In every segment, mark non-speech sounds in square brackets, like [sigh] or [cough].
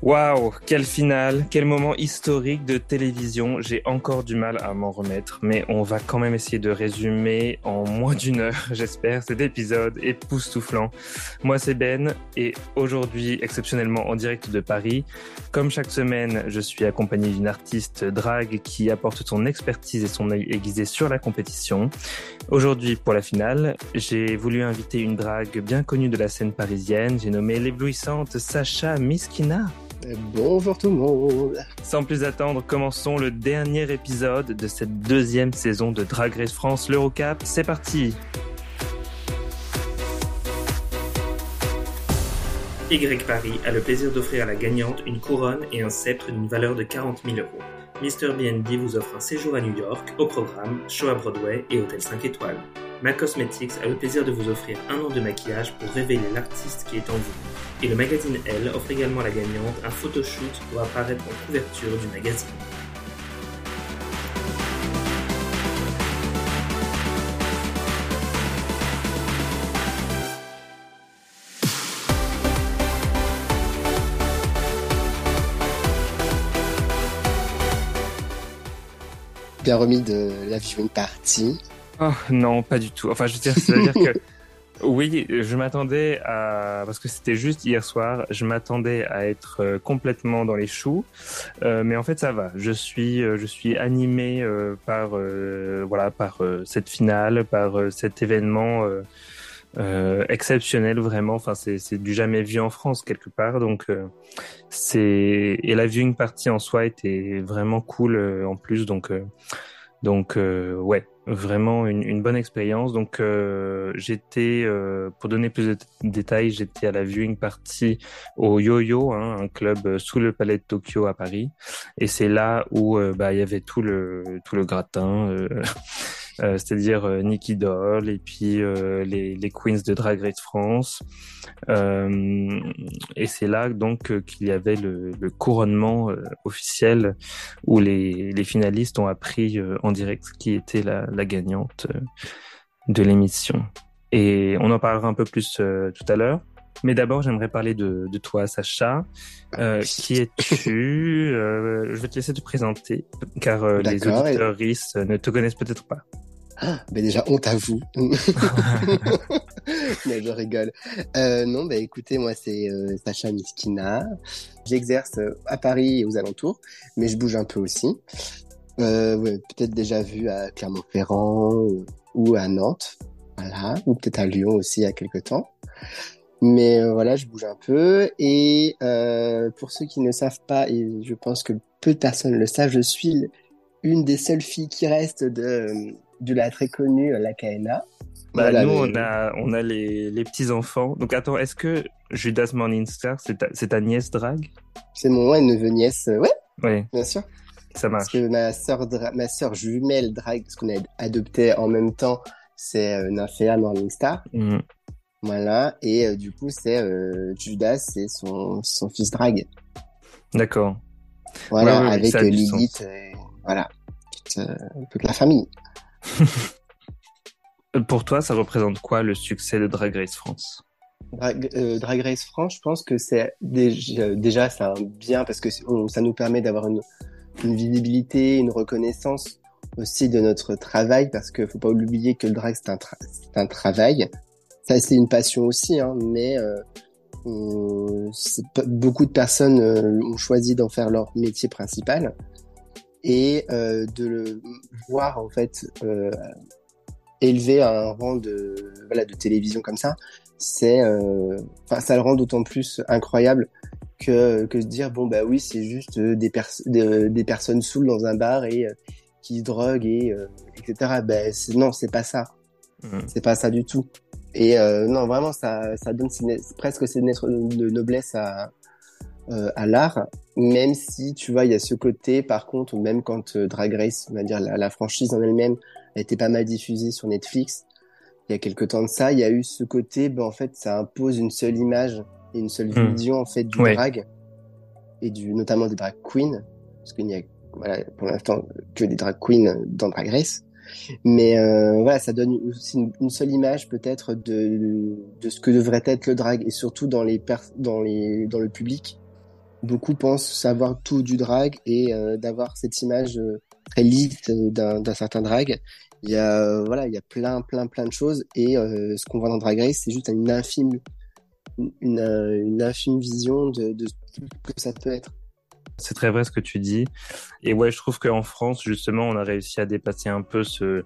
Waouh, quelle finale, quel moment historique de télévision. J'ai encore du mal à m'en remettre, mais on va quand même essayer de résumer en moins d'une heure, [laughs] j'espère, cet épisode époustouflant. Moi, c'est Ben, et aujourd'hui, exceptionnellement en direct de Paris. Comme chaque semaine, je suis accompagné d'une artiste drague qui apporte son expertise et son œil aiguisé sur la compétition. Aujourd'hui, pour la finale, j'ai voulu inviter une drague bien connue de la scène parisienne. J'ai nommé l'éblouissante Sacha Miskina. Bonjour tout le monde. Sans plus attendre, commençons le dernier épisode de cette deuxième saison de Drag Race France l'Eurocap. C'est parti. Y Paris a le plaisir d'offrir à la gagnante une couronne et un sceptre d'une valeur de 40 000 euros. Mr. BNB vous offre un séjour à New York, au programme, show à Broadway et hôtel 5 étoiles. MAC Cosmetics a le plaisir de vous offrir un an de maquillage pour révéler l'artiste qui est en vous. Et le magazine Elle offre également à la gagnante un photoshoot pour apparaître en couverture du magazine. Bien remis de la viewing party. Oh, non, pas du tout. Enfin, je veux dire, c'est-à-dire que [laughs] oui, je m'attendais à parce que c'était juste hier soir. Je m'attendais à être euh, complètement dans les choux, euh, mais en fait ça va. Je suis, euh, je suis animé euh, par euh, voilà par cette finale, par cet événement exceptionnel vraiment. Enfin, c'est c'est du jamais vu en France quelque part. Donc c'est et la viewing party en soi était vraiment cool en plus. Donc donc ouais, vraiment une, une bonne expérience. Donc euh, j'étais, euh, pour donner plus de détails, j'étais à la viewing party au Yo-Yo, hein, un club sous le Palais de Tokyo à Paris, et c'est là où euh, bah il y avait tout le tout le gratin. Euh, c'est-à-dire euh, Nicky Doll et puis euh, les, les queens de Drag Race France. Euh, et c'est là donc euh, qu'il y avait le, le couronnement officiel où les, les finalistes ont appris euh, en direct qui était la, la gagnante de l'émission. Et on en parlera un peu plus euh, tout à l'heure. Mais d'abord, j'aimerais parler de, de toi, Sacha. Euh, qui es-tu? Euh, Je vais te laisser te présenter, car euh, les D'accord, et- auditeurs ne te connaissent peut-être pas. Ah, ben déjà, honte à vous. [laughs] Mais je rigole. Euh, non, bah écoutez, moi c'est euh, Sacha Miskina. J'exerce euh, à Paris et aux alentours, mais je bouge un peu aussi. Peut-être déjà vu à Clermont-Ferrand ou, à Nantes, voilà, ou peut-être à Lyon aussi il y a quelque temps. Mais voilà, je bouge un peu. Et pour ceux qui ne savent pas, et je pense que peu de personnes le savent, je suis une des seules filles qui restent de, de la très connue La Kaena. Bah, Voilà, nous, mais- on a, on a les, les petits-enfants. Donc, attends, est-ce que Judas Morningstar, c'est ta, c'est ta nièce drague? C'est mon ouais, neveu nièce, euh, ouais, Oui, bien sûr. ça Parce marche. que ma sœur, dra- ma sœur jumelle drague, parce qu'on a adopté en même temps, c'est euh, Nymphéa Morningstar, Mhm. voilà. Et euh, du coup, c'est euh, Judas, c'est son son fils drague, D'accord. voilà, Ouais, ouais, avec euh, Lilith, euh, voilà, toute, euh, toute la famille. Euh, Pour toi, ça représente quoi le succès de Drag Race France? Drag, euh, Drag Race France, je pense que c'est déjà, déjà c'est un bien parce que ça nous permet d'avoir une, visibilité, une reconnaissance aussi de notre travail parce que faut pas oublier que le drag c'est un, un travail. Ça c'est une passion aussi, hein, mais euh, beaucoup de personnes euh, ont choisi d'en faire leur métier principal et euh, de le voir en fait euh, élevé à un rang de voilà de télévision comme ça c'est euh, ça le rend d'autant plus incroyable que que se dire bon bah oui c'est juste euh, des pers de- des personnes saoules dans un bar et qui se droguent et etc ben c'est- non c'est pas ça. Mhm. c'est pas ça du tout. Et non vraiment ça ça donne presque ses lettres de noblesse à euh, à l'art même si tu vois il y a ce côté par contre même quand euh, Drag Race on va dire la, la franchise en elle-même a été pas mal diffusée sur Netflix il y a quelque temps de ça, il y a eu ce côté, ben en fait, ça impose une seule image et une seule Hmm. vision en fait du Ouais. drag et du notamment des drag queens, parce qu'il n'y a voilà pour l'instant que des drag queens dans Drag Race. Mais euh, voilà, ça donne aussi une, une seule image peut-être de, de ce que devrait être le drag et surtout dans les dans les dans le public beaucoup pensent savoir tout du drag et d'avoir cette image très lisse d'un certain drag. Il y a voilà, il y a plein plein plein de choses et ce qu'on voit dans Drag Race, c'est juste une infime une, infime vision de, ce que ça peut être. C'est très vrai ce que tu dis. Et ouais, je trouve qu'en France, justement, on a réussi à dépasser un peu ce,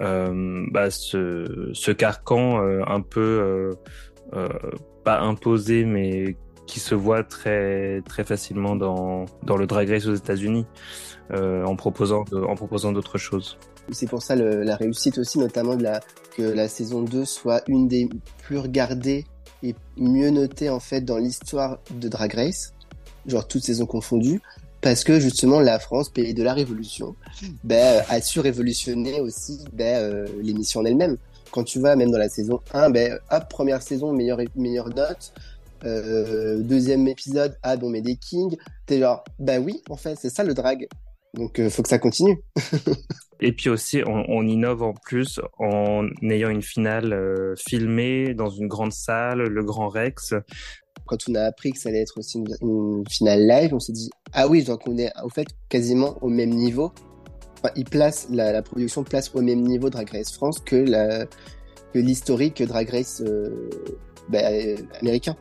euh, bah, ce, ce carcan euh, un peu euh, euh, pas imposé, mais qui se voit très très facilement dans dans le drag race aux États-Unis, euh, en proposant en proposant d'autres choses. C'est pour ça la réussite aussi, notamment que la saison 2 soit une des plus regardées et mieux notées en fait dans l'histoire de Drag Race genre toutes saisons confondues, parce que justement la France, pays de la Révolution, ben, a su révolutionner aussi ben, euh, l'émission en elle-même. Quand tu vois, même dans la saison 1, ben, hop, première saison, meilleure, meilleure note, euh, deuxième épisode, ah bon, mais des kings, t'es genre, ben oui, en fait, c'est ça le drag. Donc, euh, faut que ça continue. [laughs] Et puis aussi, on, on, innove en plus en ayant une finale euh, filmée dans une grande salle, le Grand Rex, quand on a appris que ça allait être aussi une, finale live, on s'est dit ah oui, donc on est au fait quasiment au même niveau. Enfin, il place la, production place au même niveau Drag Race France que l'historique Drag Race euh, bah, américain.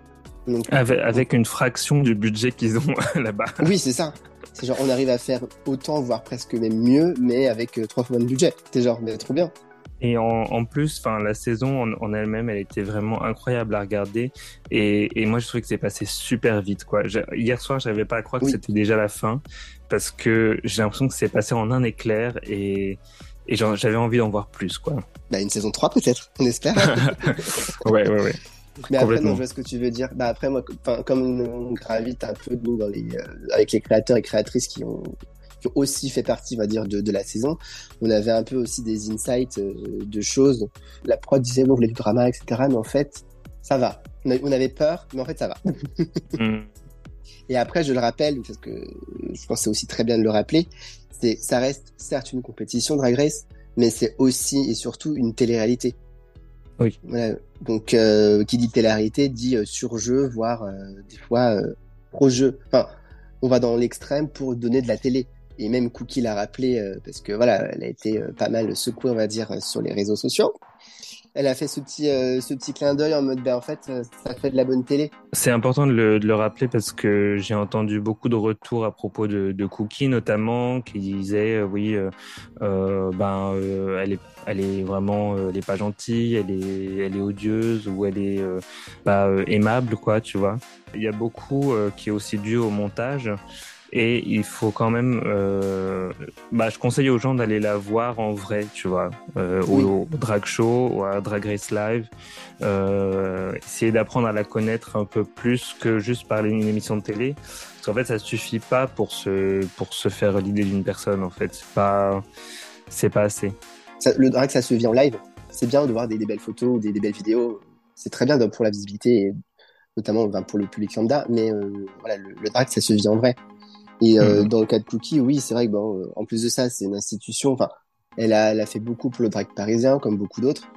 Donc, avec, avec, une fraction du budget qu'ils ont [laughs] là-bas. Oui, c'est ça. C'est genre on arrive à faire autant, voire presque même mieux, mais avec euh, trois fois moins de budget. C'est genre mais trop bien. Et en, en plus, enfin, la saison en, en elle-même, elle était vraiment incroyable à regarder. Et, et moi, je trouvais que c'est passé super vite, quoi. Hier soir, j'avais pas à croire que c'était déjà la fin, parce que j'ai l'impression que c'est passé en un éclair et, et j'avais envie d'en voir plus, quoi. Bah, une saison 3 peut-être, on espère. [laughs] ouais, ouais, ouais. Mais après, non, je vois ce que tu veux dire. Bah après, moi, comme on gravite un peu nous, dans les, euh, avec les créateurs et créatrices qui ont qui aussi fait partie, on va dire, de, de la saison. On avait un peu aussi des insights euh, de choses. La prod disait, bon, on voulait du drama, etc. Mais en fait, ça va. On avait peur, mais en fait, ça va. [laughs] Mm. Et après, je le rappelle, parce que je pense que c'est aussi très bien de le rappeler, c'est, ça reste certes une compétition Drag Race, mais c'est aussi et surtout une télé-réalité. Oui. Donc, euh, qui dit télé-réalité dit euh, sur-jeu, voire euh, des fois euh, pro-jeu. Enfin, on va dans l'extrême pour donner de la télé et même Cookie l'a rappelé parce que voilà, elle a été pas mal secouée, on va dire, sur les réseaux sociaux. Elle a fait ce petit, euh, ce petit clin d'œil en mode, ben en fait, ça fait de la bonne télé. C'est important de le, de le, rappeler parce que j'ai entendu beaucoup de retours à propos de, Cookie, notamment, qui disaient, oui, euh, ben, elle est, elle est vraiment, elle est pas gentille, elle est, elle est odieuse ou elle est pas aimable, quoi, tu vois. Il y a beaucoup qui est aussi dû au montage. Et il faut quand même, euh, bah, je conseille aux gens d'aller la voir en vrai, tu vois, euh, oui. au, au, drag show ou à Drag Race Live. Euh, essayer d'apprendre à la connaître un peu plus que juste par une émission de télé. Parce qu'en fait, ça suffit pas pour se, pour se faire l'idée d'une personne, en fait. C'est pas, c'est pas assez. Ça, le drag, ça se vit en live. C'est bien de voir des, des belles photos ou des, des, belles vidéos. C'est très bien pour la visibilité, et notamment pour le public lambda. Mais euh, voilà, le, le drag, ça se vit en vrai. Et euh, mmh. dans le cas de Cookie, oui, c'est vrai que bon, euh, en plus de ça, c'est une institution. Enfin, elle a, elle a fait beaucoup pour le drag parisien, comme beaucoup d'autres.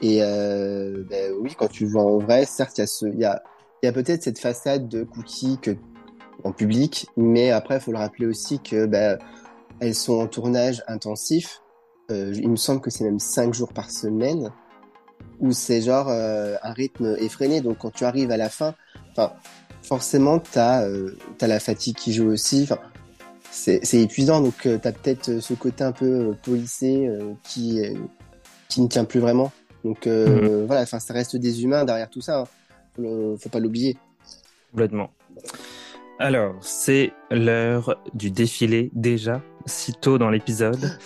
Et euh, ben, oui, quand tu vois en vrai, certes, il y a ce, il y a, il y a peut-être cette façade de Cookie que en public, mais après, il faut le rappeler aussi que ben, elles sont en tournage intensif. Euh, il me semble que c'est même cinq jours par semaine, où c'est genre euh, un rythme effréné. Donc quand tu arrives à la fin, enfin forcément, tu as, euh, la fatigue qui joue aussi. Enfin, c'est épuisant, donc euh, tu as peut-être euh, ce côté un peu euh, policé qui, qui ne tient plus vraiment. Donc mmh. voilà, enfin, ça reste des humains derrière tout ça. Hein. Faut, faut pas l'oublier. Complètement. Alors, c'est l'heure du défilé déjà, si tôt dans l'épisode.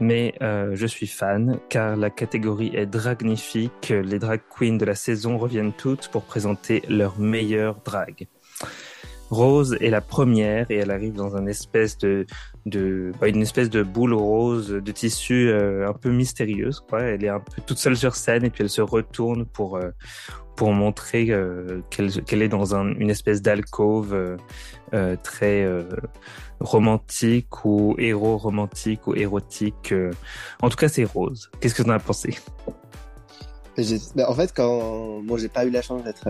Mais euh, je suis fan car la catégorie est dragnifique. Les drag queens de la saison reviennent toutes pour présenter leur meilleur drag. Rose est la première et elle arrive dans une espèce de, de bah, une espèce de boule rose de tissu euh, un peu mystérieuse quoi. Elle est un peu toute seule sur scène et puis elle se retourne pour euh, pour montrer euh, qu'elle est dans un, une espèce d'alcôve euh, euh, très romantique ou héros romantique ou érotique. En tout cas, c'est rose. Qu'est-ce que tu en as pensé? Bah, en fait, quand bon, j'ai pas eu la chance d'être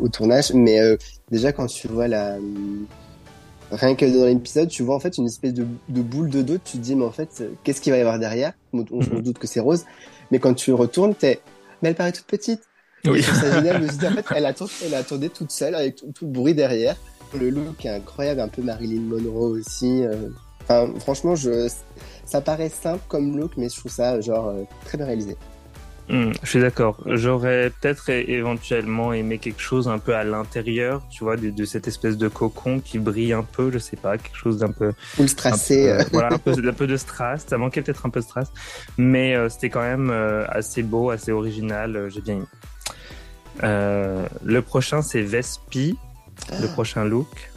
au tournage, mais déjà quand tu vois la rien que dans l'épisode, tu vois en fait une espèce de, boule de dos. Tu te dis mais en fait, qu'est-ce qu'il va y avoir derrière? On, se mhm. doute que c'est rose, mais quand tu retournes, t'es mais elle paraît toute petite. Oui. Ça génial. en fait, elle a, elle a tourné toute seule avec tout, le bruit derrière. Le look est incroyable, un peu Marilyn Monroe aussi. Enfin, franchement, je, ça paraît simple comme look, mais je trouve ça genre très bien réalisé. Hmm, je suis d'accord. J'aurais peut-être éventuellement aimé quelque chose un peu à l'intérieur, tu vois, de, cette espèce de cocon qui brille un peu, je sais pas, quelque chose d'un peu. Ou strassé. Euh, voilà, un peu, un peu de strass. Ça manquait peut-être un peu de strass, mais euh, c'était quand même euh, assez beau, assez original. J'ai bien aimé. le prochain, c'est Vespi, le ah. prochain look.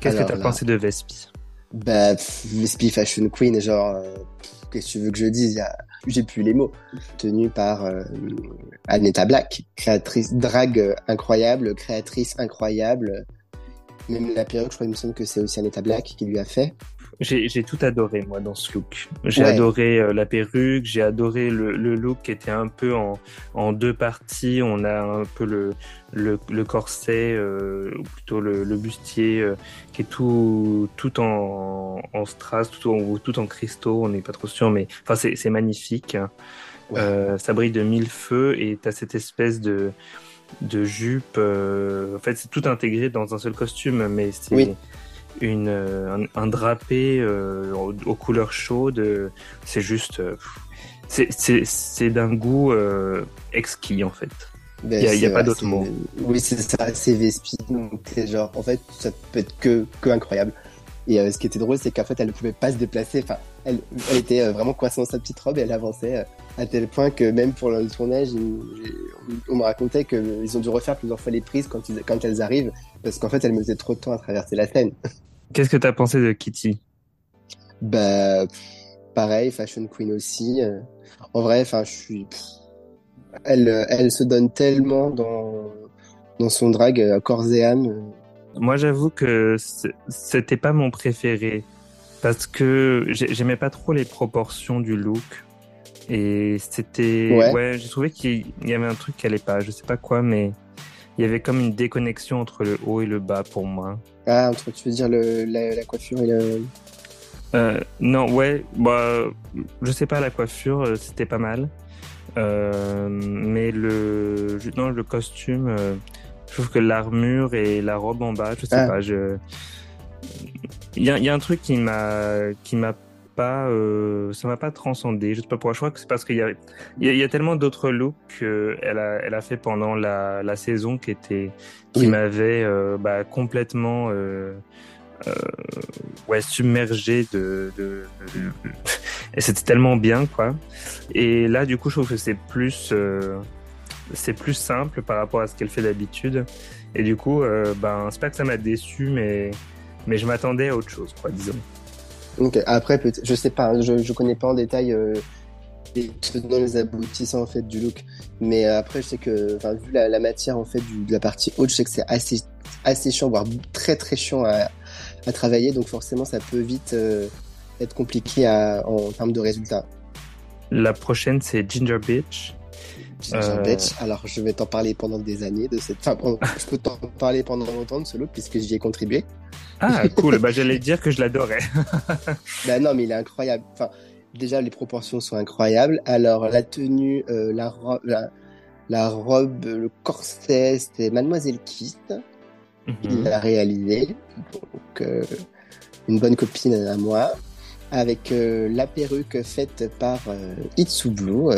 Qu'est-ce que tu as pensé de Vespi? Bah, Vespi Fashion Queen, genre, qu'est-ce que tu veux que je dise? J'ai plus les mots, tenu par euh, Aneta Black, créatrice drague incroyable, créatrice incroyable. Même la perruque, je crois, il me semble que c'est aussi Aneta Black qui lui a fait. J'ai tout adoré moi dans ce look. J'ai adoré euh, la perruque, j'ai adoré le, le, look qui était un peu en, en, deux parties. On a un peu le, le, le corset, euh, ou plutôt le, le bustier, euh, qui est tout, tout en, en strass, tout en, tout en cristaux. On n'est pas trop sûr, mais enfin c'est magnifique. Euh, ça brille de mille feux et t'as cette espèce de de jupe. en fait, c'est tout intégré dans un seul costume, mais c'est oui une, euh, un, drapé euh, aux, couleurs chaudes. C'est juste. Euh, c'est d'un goût exquis en fait. Ben, il n'y a, pas d'autre mot. Oui, c'est ça, c'est Vespi. genre, en fait, ça peut être que, que incroyable. Et ce qui était drôle, c'est qu'en fait, elle ne pouvait pas se déplacer. Enfin, elle, elle était vraiment coincée dans sa petite robe et elle avançait à tel point que même pour le tournage, on me racontait qu'ils ont dû refaire plusieurs fois les prises quand, ils, quand elles arrivent parce qu'en fait, elle mettait trop de temps à traverser la scène. [laughs] Qu'est-ce que tu as pensé de Kitty? Bah, pareil, Fashion Queen aussi. Euh, en vrai, enfin, je suis. Elle, elle se donne tellement dans, dans son drag corps et âme. Moi, j'avoue que c'était pas mon préféré parce que j'aimais pas trop les proportions du look. Et c'était. Ouais, ouais j'ai trouvé qu'il y avait un truc qui allait pas. Je sais pas quoi, mais il y avait comme une déconnexion entre le haut et le bas pour moi. Ah, entre, tu veux dire le, la, coiffure et le. Euh, non, ouais, bah, je sais pas, la coiffure, euh, c'était pas mal. Euh, mais le, non, le costume, je trouve que l'armure et la robe en bas, je sais ah. pas, je. Il y a, y a, un truc qui m'a qui m'a pas, euh, ça m'a pas transcendé. Je sais pas pourquoi. Je crois que c'est parce qu'il y a, il y, a, tellement d'autres looks qu'elle a, elle a fait pendant la, la saison qui était, qui m'avait euh, bah, complètement euh, euh, ouais submergé de, de, de, et c'était tellement bien quoi. Et là, du coup, je trouve que c'est plus, euh, c'est plus simple par rapport à ce qu'elle fait d'habitude. Et du coup, euh, ben, c'est pas que ça m'a déçu, mais mais je m'attendais à autre chose, quoi, disons. Donc après, je sais pas, je, je connais pas en détail euh, les tenants, les aboutissants en fait du look, mais euh, après je sais que, vu la, la, matière en fait du, de la partie haute, je sais que c'est assez assez chiant, voire très très chiant à, à travailler, donc forcément ça peut vite euh, être compliqué à, en termes de résultats. La prochaine c'est Ginger Beach. Euh... Alors je vais t'en parler pendant des années de cette. Enfin, je peux t'en parler pendant longtemps de ce look puisque j'y ai contribué. Ah, cool. bah, j'allais dire que je l'adorais. [laughs] bah, non, mais il est incroyable. Enfin, déjà, les proportions sont incroyables. Alors, la tenue, euh, la, robe, la, robe, le corset, c'était Mademoiselle Kiss qui mhm. l'a réalisé. Donc, euh, une bonne copine à moi. Avec euh, la perruque faite par euh, Itsu Blue,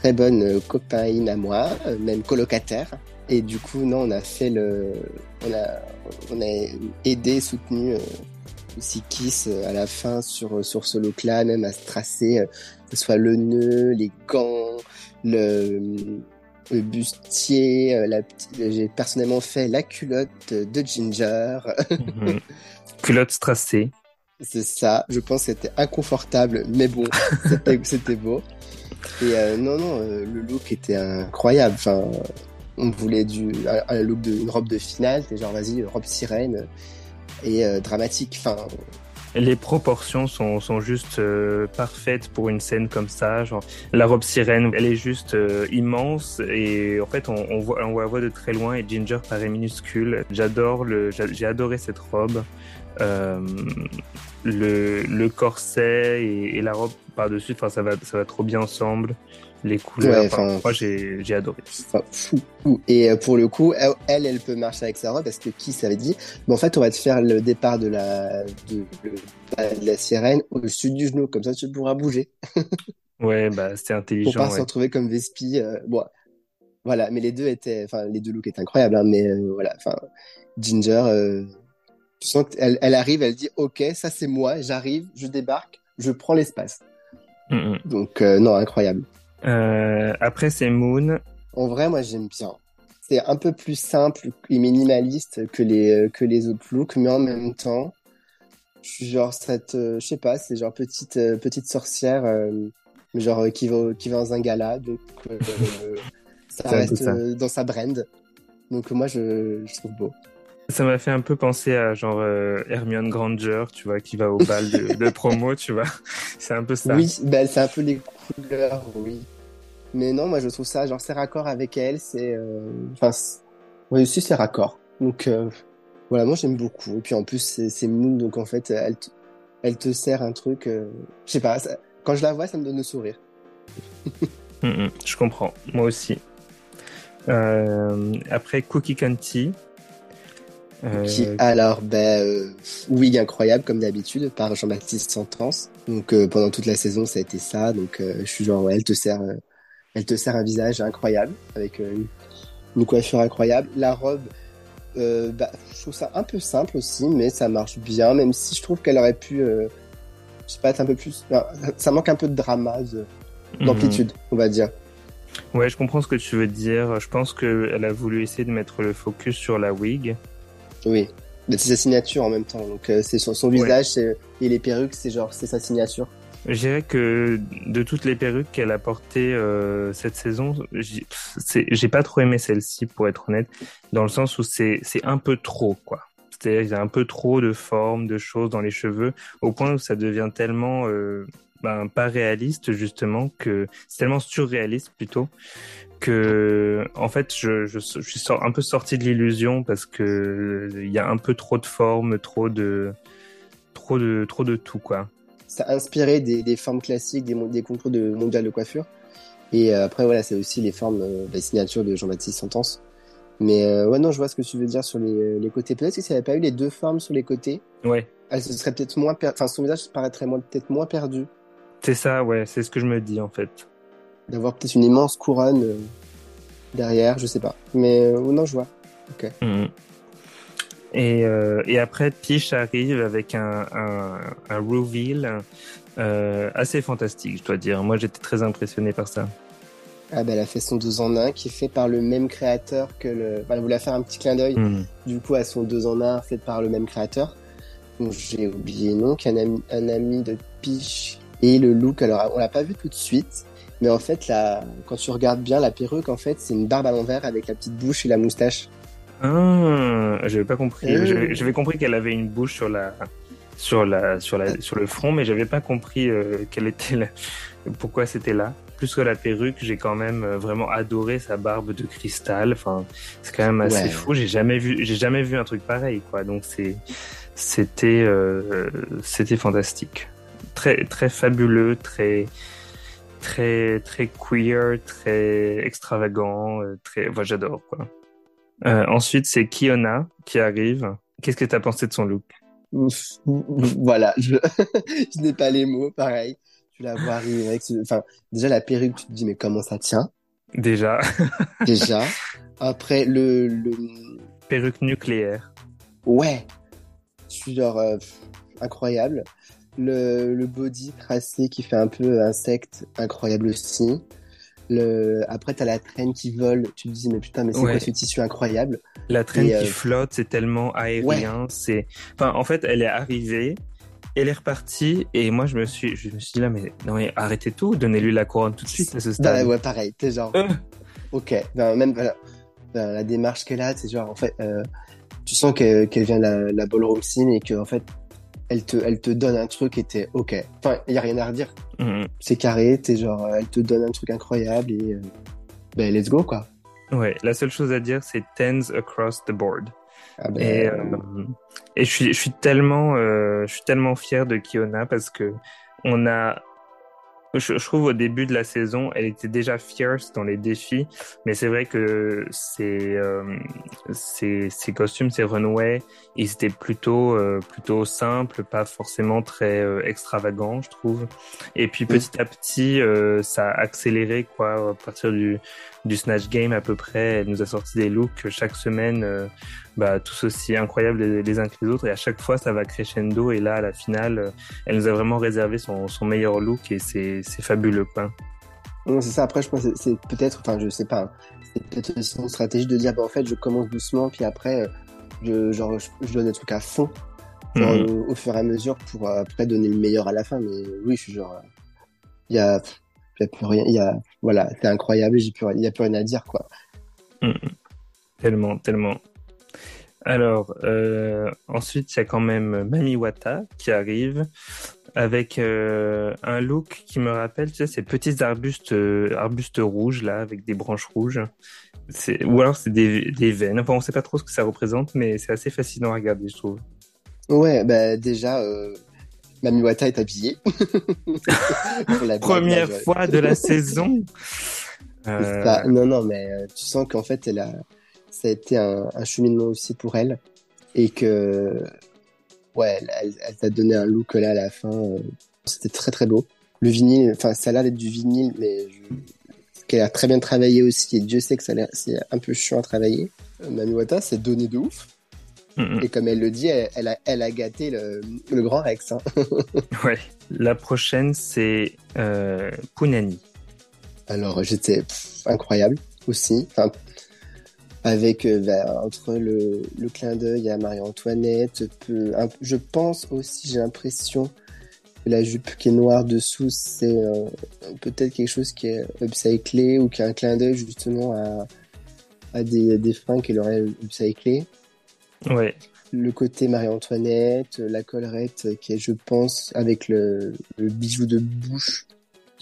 très bonne copaine à moi, même colocataire. Et du coup, non, on a fait le, on a, on a aidé, soutenu euh, aussi Kiss euh, à la fin sur sur ce look-là, même à se tracer, euh, que ce soit le nœud, les gants, le, le bustier. Euh, la J'ai personnellement fait la culotte de Ginger. Mhm. [laughs] Culotte strassée. C'est ça. Je pense que c'était inconfortable, mais bon, c'était [laughs] beau. Et non, non, le look était incroyable. Enfin, on voulait du, look robe de finale, c'est genre vas-y, robe sirène et euh, dramatique. Enfin, les proportions sont, sont juste euh, parfaites pour une scène comme ça. Genre, la robe sirène, elle est juste euh, immense et en fait, on, on, voit, on la voit de très loin et Ginger paraît minuscule. J'adore le, j'ai adoré cette robe. Euh, le, le corset et, et la robe par-dessus, enfin, ça va, ça va trop bien ensemble les couleurs. moi, j'ai, j'ai adoré. fou, Et euh, pour le coup, elle, elle peut marcher avec sa robe parce que qui s'avait dit, mais en fait, on va te faire le départ de la, de, la sirène au-dessus du genou, comme ça, tu pourras bouger. [laughs] ouais, bah, c'était intelligent. Pour pas se retrouver comme Vespi. Euh, bon, voilà, mais les deux étaient, enfin, les deux looks étaient incroyables, hein, mais euh, voilà, enfin, Ginger, euh, tu sens qu'elle elle arrive, elle dit, ok, ça c'est moi, j'arrive, je débarque, je prends l'espace. Mm, mm. Donc, non, incroyable. Euh, après, c'est Moon. En vrai, moi, j'aime bien. C'est un peu plus simple et minimaliste que les, euh, que les autres looks, mais en même temps, je suis genre cette, euh, je sais pas, c'est genre petite, petite sorcière, genre qui va, qui va dans un gala, donc [laughs] ça reste dans sa brand. Donc moi, je, je trouve beau. Ça m'a fait un peu penser à genre Hermione Granger, tu vois, qui va au bal de, de [laughs] promo, tu vois. C'est un peu ça. Oui, ben, c'est un peu les couleurs, oui. Mais non, moi je trouve ça, genre c'est raccord avec elle, c'est, euh, enfin, oui aussi c'est raccord. Donc euh, voilà, moi j'aime beaucoup. Et puis en plus c'est Moon, donc en fait elle, te, elle te sert un truc, euh, je sais pas, quand je la vois ça me donne le sourire. [laughs] Je comprends, moi aussi. après Cookie Canty. Qui, alors, ben, wig incroyable comme d'habitude par Jean-Baptiste Santance. Donc pendant toute la saison ça a été ça. Donc je suis genre ouais, elle te sert elle te sert un visage incroyable, avec euh, une coiffure incroyable. La robe, euh, bah, je trouve ça un peu simple aussi, mais ça marche bien, même si je trouve qu'elle aurait pu, euh, je sais pas, être un peu plus. ça manque un peu de drama, mhm. d'amplitude, on va dire. Ouais, je comprends ce que tu veux dire. Je pense qu'elle a voulu essayer de mettre le focus sur la wig. Oui, c'est sa signature en même temps. Donc c'est son, son visage et les perruques, c'est genre c'est sa signature. Je dirais que de toutes les perruques qu'elle a portées euh, cette saison, j'ai pas trop aimé celle-ci pour être honnête, dans le sens où c'est un peu trop quoi. C'est-à-dire qu'il y a un peu trop de formes, de choses dans les cheveux, au point où ça devient tellement euh, ben, pas réaliste justement que c'est tellement surréaliste plutôt que en fait je, je, je suis un peu sorti de l'illusion parce que il y a un peu trop de formes, trop de trop de trop de tout quoi ça a inspiré des, des formes classiques, des, des, concours de mondial de coiffure. Et euh, après, voilà, c'est aussi les formes, euh, la signature de Jean-Baptiste Sentence. Mais euh, ouais, non, je vois ce que tu veux dire sur les, les côtés. Peut-être que s'il n'y avait pas eu les deux formes sur les côtés, ouais. elle serait peut-être moins, enfin, son visage paraîtrait peut-être moins perdu. C'est ça, ouais, c'est ce que je me dis en fait. D'avoir peut-être une immense couronne derrière, je sais pas. Mais non, je vois. Ok. Mmh. Et, euh, et après, Piche arrive avec un, un, un reveal euh, assez fantastique, je dois dire. Moi, j'étais très impressionné par ça. Ah ben, elle a fait son 2 en 1 qui est fait par le même créateur que le... elle voulait faire un petit clin d'œil, hmm. du coup, à son 2 en 1 fait par le même créateur. Donc, j'ai oublié non, qu'un ami, un ami de Piche et le look. Alors, on l'a pas vu tout de suite, mais en fait, là, quand tu regardes bien la perruque, en fait, c'est une barbe à l'envers avec la petite bouche et la moustache. Ah, j'avais pas compris. J'avais compris qu'elle avait une bouche sur la, sur la, sur la, sur le front, mais j'avais pas compris euh, quelle était la, pourquoi c'était là. Plus que la perruque, j'ai quand même euh, vraiment adoré sa barbe de cristal. Enfin, c'est quand même assez fou. J'ai jamais vu, j'ai jamais vu un truc pareil, quoi. Donc c'est, c'était, euh, c'était fantastique. Très, très fabuleux, très, très, très queer, très extravagant, très, enfin, j'adore, quoi. Euh, ensuite, c'est Kiona qui arrive. Qu'est-ce que tu as pensé de son look? [laughs] Voilà, je, [laughs] je n'ai pas les mots, pareil. Tu la vois arriver avec ce... Enfin, déjà, la perruque, tu te dis, mais comment ça tient? Déjà. [laughs] déjà. Après, le, le... Perruque nucléaire. Ouais. Je suis genre... Euh, incroyable. Le, le body tracé qui fait un peu insecte, incroyable aussi. Le... Après, t'as la traîne qui vole. Tu te dis, mais putain, mais c'est quoi ce tissu incroyable? La traîne qui euh, flotte, c'est tellement aérien. C'est, enfin, en fait, elle est arrivée, elle est repartie, et moi, je me suis, je me suis dit là, mais non, mais arrêtez tout, donnez-lui la couronne tout de suite à ce stade. Bah, ouais, pareil. T'es genre, euh. ok. Ben, même voilà, ben, la démarche qu'elle a, c'est genre, en fait, euh, tu sens qu'elle vient de la, la ballroom scene et que en fait, elle te, elle te donne un truc et t'es ok. Enfin, il y a rien à redire. Mhm. C'est carré, t'es genre, elle te donne un truc incroyable et euh, ben let's go quoi. Ouais, la seule chose à dire, c'est tens across the board. Ah ben, Et, euh, et je suis, je suis tellement, euh, je suis tellement fier de Kiona parce que on a, je, je trouve au début de la saison, elle était déjà fierce dans les défis, mais c'est vrai que ses, euh, ses, ses costumes, ses runways, ils étaient plutôt, euh, plutôt simples, pas forcément très euh, extravagants, je trouve. Et puis petit à petit, euh, ça a accéléré quoi, à partir du, du Snatch Game à peu près. Elle nous a sorti des looks chaque semaine. Euh, bah, tous aussi incroyables les, les uns que les autres et à chaque fois ça va crescendo et là à la finale euh, elle nous a vraiment réservé son, son meilleur look et c'est fabuleux quoi. Non, c'est ça. Après, je pense que c'est peut-être, enfin, je sais pas, c'est peut-être aussi une stratégie de dire, bah, en fait, je commence doucement, puis après, euh, je, genre, je, je donne des trucs à fond, genre, Mhm. au, au fur et à mesure pour euh, après donner le meilleur à la fin. Mais oui, je suis genre, euh, il y a, y a plus rien, il y a, voilà, c'est incroyable, il y a plus rien à dire, quoi. Tellement, tellement. Alors, euh, ensuite, il y a quand même Mami Wata qui arrive avec euh, un look qui me rappelle, tu sais, ces petits arbustes, euh, arbustes rouges, là, avec des branches rouges. Ou alors c'est des, des veines. Enfin, on sait pas trop ce que ça représente, mais c'est assez fascinant à regarder, je trouve. Ouais, bah, déjà, Mami Wata est habillée. [laughs] Pour la Première fois de la saison. [laughs] Ça. Non, non, mais tu sens qu'en fait, elle a, ça a été un, un cheminement aussi pour elle. Et que, ouais, elle, elle, t'a donné un look là à la fin. euh, C'était très, très beau. Le vinyle, enfin, ça a l'air d'être du vinyle, mais je... qu'elle a très bien travaillé aussi. Et Dieu sait que ça c'est un peu chiant à travailler. Mami Wata s'est donné de ouf. mm, mm. Et comme elle le dit, elle, elle a, elle a gâté le, le grand Rex. Hein. [laughs] Ouais. La prochaine, c'est euh, Punani. Alors j'étais incroyable aussi. Enfin, avec euh, bah, entre le, le clin d'œil à Marie-Antoinette, je pense aussi, j'ai l'impression que la jupe qui est noire dessous, c'est euh, peut-être quelque chose qui est upcyclé ou qui a un clin d'œil justement à, à des, des fringues qu'elle aurait upcyclé. Ouais. Le côté Marie-Antoinette, la collerette qui est, je pense, avec le, le bijou de bouche,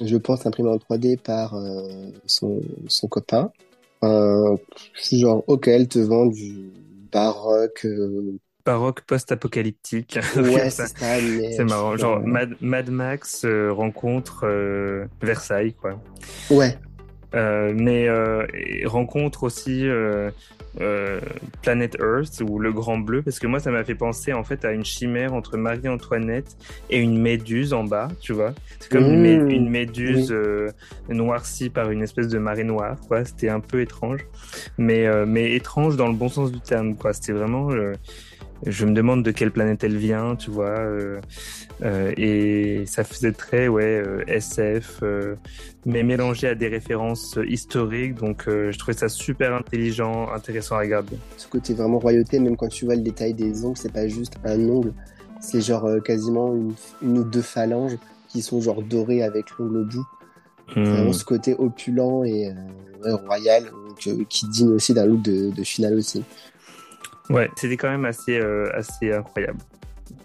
je pense imprimé en 3D par euh, son, son copain. Euh, je suis genre, ok, elle te vend du baroque. euh, Baroque post-apocalyptique. [laughs] ouais, c'est mais. Marrant. Genre euh, Mad, Mad Max euh, rencontre euh, Versailles, quoi. Ouais, Euh, mais euh, rencontre aussi euh, euh, Planet Earth ou le Grand Bleu, parce que moi ça m'a fait penser en fait à une chimère entre Marie-Antoinette et une méduse en bas, tu vois. C'est comme une, mé- Mmh, une méduse euh, noircie par une espèce de marée noire, quoi. C'était un peu étrange, mais euh, mais étrange dans le bon sens du terme, quoi. C'était vraiment euh, je me demande de quelle planète elle vient, tu vois, euh, euh, et ça faisait très ouais euh, SF, euh, mais mélangé à des références historiques, donc euh, je trouvais ça super intelligent, intéressant à regarder. ce côté vraiment royauté, même quand tu vois le détail des ongles, c'est pas juste un ongle, c'est genre euh, quasiment une, une ou deux phalanges qui sont genre dorées avec l'ongle au bout. Hmm. Vraiment ce côté opulent et euh, ouais, royal, donc, euh, qui digne aussi d'un look de, de finale aussi. Ouais, c'était quand même assez euh, assez incroyable.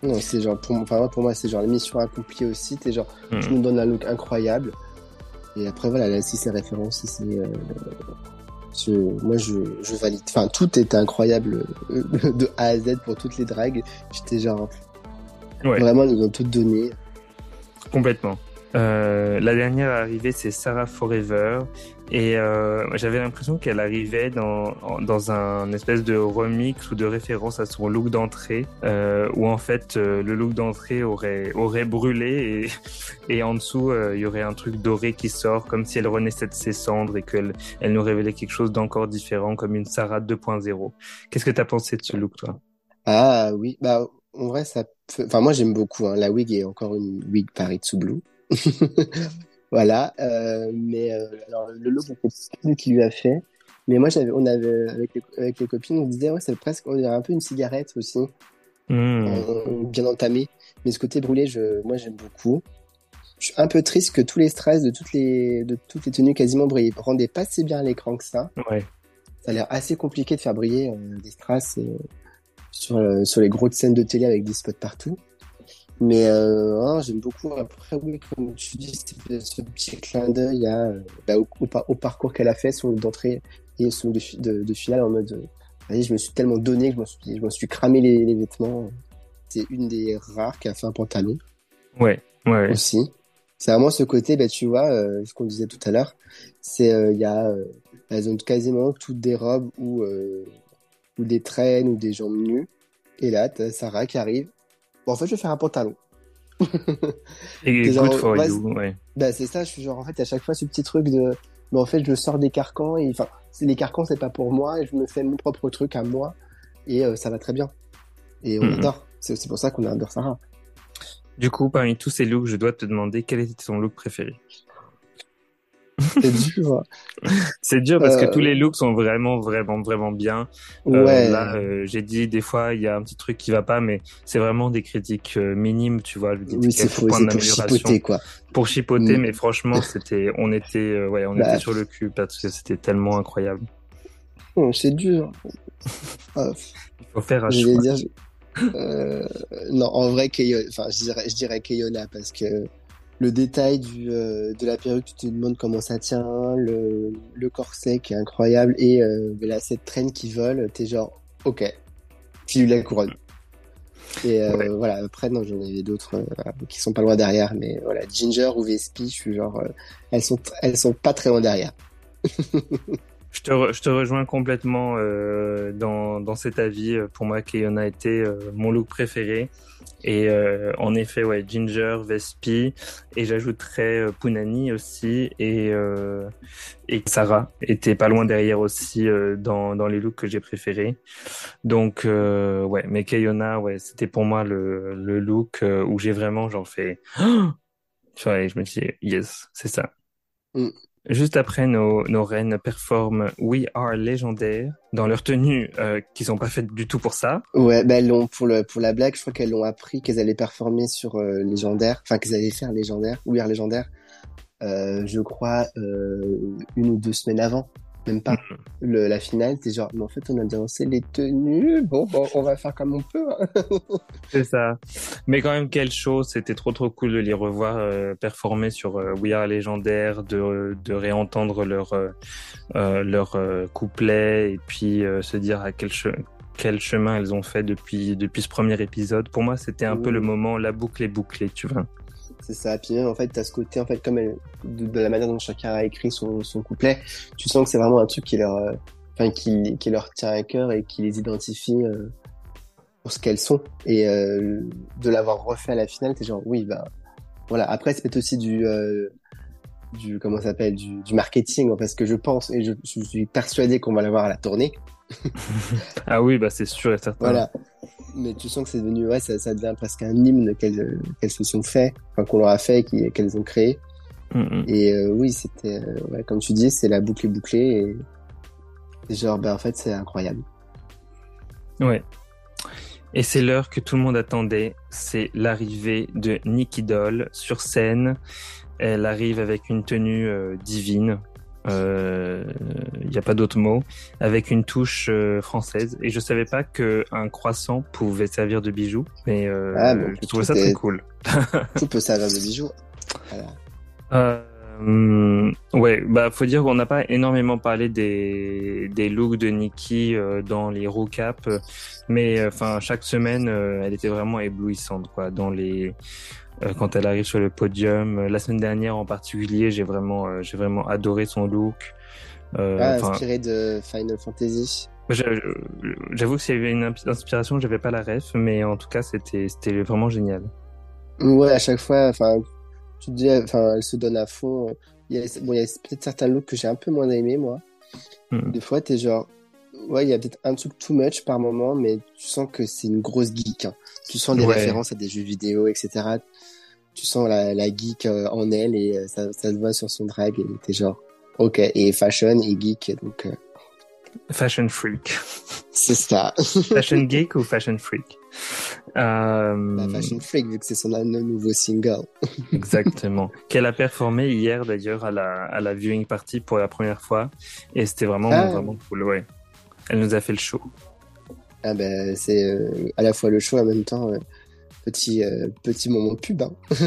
Non, c'est genre, pour, moi- enfin, pour moi, c'est genre la mission accomplie aussi. T'es genre, Hmm. tu nous donnes un look incroyable. Et après, voilà, là, si c'est référence, si c'est. euh, je- moi, je, je valide. Enfin, tout était incroyable euh, [laughs] de A à Z pour toutes les dragues. J'étais genre, Ouais. vraiment, ils nous ont tout donné. Complètement. Euh, la dernière arrivée, c'est Sarah Forever. Et euh, j'avais l'impression qu'elle arrivait dans, dans un espèce de remix ou de référence à son look d'entrée, euh, où en fait euh, le look d'entrée aurait, aurait brûlé et, et en dessous euh, il y aurait un truc doré qui sort, comme si elle renaissait de ses cendres et qu'elle elle nous révélait quelque chose d'encore différent, comme une Sarah 2.0. Qu'est-ce que t'as pensé de ce look, toi? Ah oui, bah, en vrai, ça Enfin, moi, j'aime beaucoup. Hein. La wig est encore une wig Paris blue. [laughs] voilà. Euh, mais euh, alors, le je sais plus qui lui a fait. Mais moi, j'avais, on avait, avec les, avec les copines, on disait, ouais, c'est presque, on dirait un peu une cigarette aussi. Hmm. euh, bien entamé. Mais ce côté brûlé, je, moi, j'aime beaucoup. Je suis un peu triste que tous les stress de toutes les, de toutes les tenues quasiment brillent. rendaient pas si bien à l'écran que ça. Ouais. Ça a l'air assez compliqué de faire briller euh, des strass euh, sur, euh, sur les grosses scènes de télé avec des spots partout. Mais euh, hein, j'aime beaucoup. Après, oui, comme tu dis, ce petit clin d'œil bah, au, au, parcours qu'elle a fait, son d'entrée et son de, de, finale en mode. Euh, je me suis tellement donné que je me suis, je me suis cramé les, les vêtements. C'est une des rares qui a fait un pantalon. Ouais, ouais. Aussi. C'est vraiment ce côté, bah, tu vois, euh, ce qu'on disait tout à l'heure. C'est, il y a, elles ont quasiment toutes des robes ou, ou des traînes ou des jambes nues. Et là, t'as Sarah qui arrive Bon, en fait, je vais faire un pantalon. Et [laughs] good for you, ouais. Bah, c'est ça, je suis genre, en fait, à chaque fois, ce petit truc de, mais en fait, je sors des carcans et, enfin, les carcans, c'est pas pour moi et je me fais mon propre truc à moi et euh, ça va très bien. Et on adore. C'est aussi pour ça qu'on adore Sarah. Du coup, parmi tous ces looks, je dois te demander quel était ton look préféré? C'est dur. [laughs] c'est dur parce que tous les looks sont vraiment, vraiment, vraiment bien. Euh, ouais. là, euh, j'ai dit des fois, il y a un petit truc qui va pas, mais c'est vraiment des critiques euh, minimes, tu vois. oui, c'est pour chipoter, quoi. Pour chipoter, mm. mais franchement, c'était, on était, ouais, on bah, était sur le cul parce que c'était tellement incroyable. C'est dur. [laughs] Il faut faire un choix. Dire, non, en vrai, enfin, je dirais, je dirais Kayona parce que le détail du, euh, de la perruque, tu te demandes comment ça tient, le, le corset qui est incroyable et euh, là, cette traîne qui vole, t'es genre, ok, tu la couronne. Et euh, voilà, après, non, j'en avais d'autres euh, qui sont pas loin derrière, mais voilà, Ginger ou Vespi, je suis genre, elles, sont elles sont pas très loin derrière. [laughs] Je te, je te rejoins complètement euh, dans, dans cet avis. Pour moi, Kayona a été euh, mon look préféré. Et euh, en effet, ouais, Ginger, Vespi, et j'ajouterais euh, Punani aussi, et, euh, et Sarah était pas loin derrière aussi euh, dans, dans les looks que j'ai préférés. Donc, ouais, mais Kayona, ouais, c'était pour moi le, le look où j'ai vraiment, genre, fait... [gasps] et je me dis, yes, c'est ça. Mm. Juste après, nos, reines performent We Are Légendaire dans leur tenue euh, qui sont pas faites du tout pour ça. Ouais, le pour la blague. Je crois qu'elles l'ont appris qu'elles allaient performer sur euh, Légendaire, enfin qu'elles allaient faire Légendaire, We Are Légendaire. Euh, je crois euh, une ou deux semaines avant même pas. Mm. Le, la finale, c'est genre, mais en fait, on a dansé les tenues. Bon, bon, on va faire comme on peut. Hein. [laughs] c'est ça. Mais quand même, quelle chose. C'était trop, trop cool de les revoir euh, performer sur euh, We Are Légendaire, de, de réentendre leur, euh, leur couplet et puis se dire à quel, quel chemin elles ont fait depuis, depuis ce premier épisode. Pour moi, c'était un peu le moment, la boucle est bouclée, tu vois. C'est ça. Puis même, en fait, t'as ce côté, en fait, comme elle, de, la manière dont chacun a écrit son, son couplet, tu sens que c'est vraiment un truc qui leur, euh, enfin, qui, qui leur tient à cœur et qui les identifie euh, pour ce qu'elles sont. Et euh, de l'avoir refait à la finale, t'es genre, oui, bah, voilà. Après, c'est peut-être aussi du, du, comment ça s'appelle, du, du marketing, parce que je pense et je, je suis persuadé qu'on va l'avoir à la tournée. [laughs] ah oui, bah, c'est sûr et certain. Voilà mais tu sens que c'est devenu, ouais, ça, ça, devient presque un hymne qu'elles qu'elles se sont fait, enfin qu'on leur a fait, qu'elles ont créé. Mm-hmm. Et euh, oui, c'était, euh, ouais, comme tu dis, c'est la boucle est bouclée et, genre, ben en fait, c'est incroyable. Ouais. Et c'est l'heure que tout le monde attendait, c'est l'arrivée de Nikki Doll sur scène. Elle arrive avec une tenue euh, divine, il euh, n'y a pas d'autre mot, avec une touche euh, française. Et je savais pas qu'un croissant pouvait servir de bijou, mais euh, ah, je trouvais ça très cool. [laughs] tout peut servir de bijou. Euh, ouais, bah faut dire qu'on n'a pas énormément parlé des, des looks de Nikki dans les recaps, mais enfin chaque semaine, elle était vraiment éblouissante quoi dans les quand elle arrive sur le podium. La semaine dernière en particulier, j'ai vraiment, euh, j'ai vraiment adoré son look. Euh, ah, inspiré de Final Fantasy. J'avoue que s'il y avait une inspiration, j'avais pas la ref, mais en tout cas, c'était, c'était vraiment génial. Ouais, à chaque fois, enfin, tu te dis, enfin, elle se donne à fond. Il y a, bon, il y a peut-être certains looks que j'ai un peu moins aimé, moi. Hmm. Des fois, t'es genre, ouais, il y a peut-être un truc too much par moment, mais tu sens que c'est une grosse geek. Hein. Tu sens des références à des jeux vidéo, etc. Tu sens la, la geek euh, en elle et euh, ça, ça se voit sur son drag et t'es genre, ok, et fashion et geek, donc. Euh, fashion freak. C'est ça. [laughs] fashion geek ou fashion freak? Euh... Fashion freak vu que c'est son nouveau single. [laughs] Exactement. Qu'elle a performé hier d'ailleurs à la, à la viewing party pour la première fois et c'était vraiment ah. vraiment cool. Ouais. Elle nous a fait le show. Ah ben c'est à la fois le show en même temps petit euh, petit moment pub. Hein. [laughs]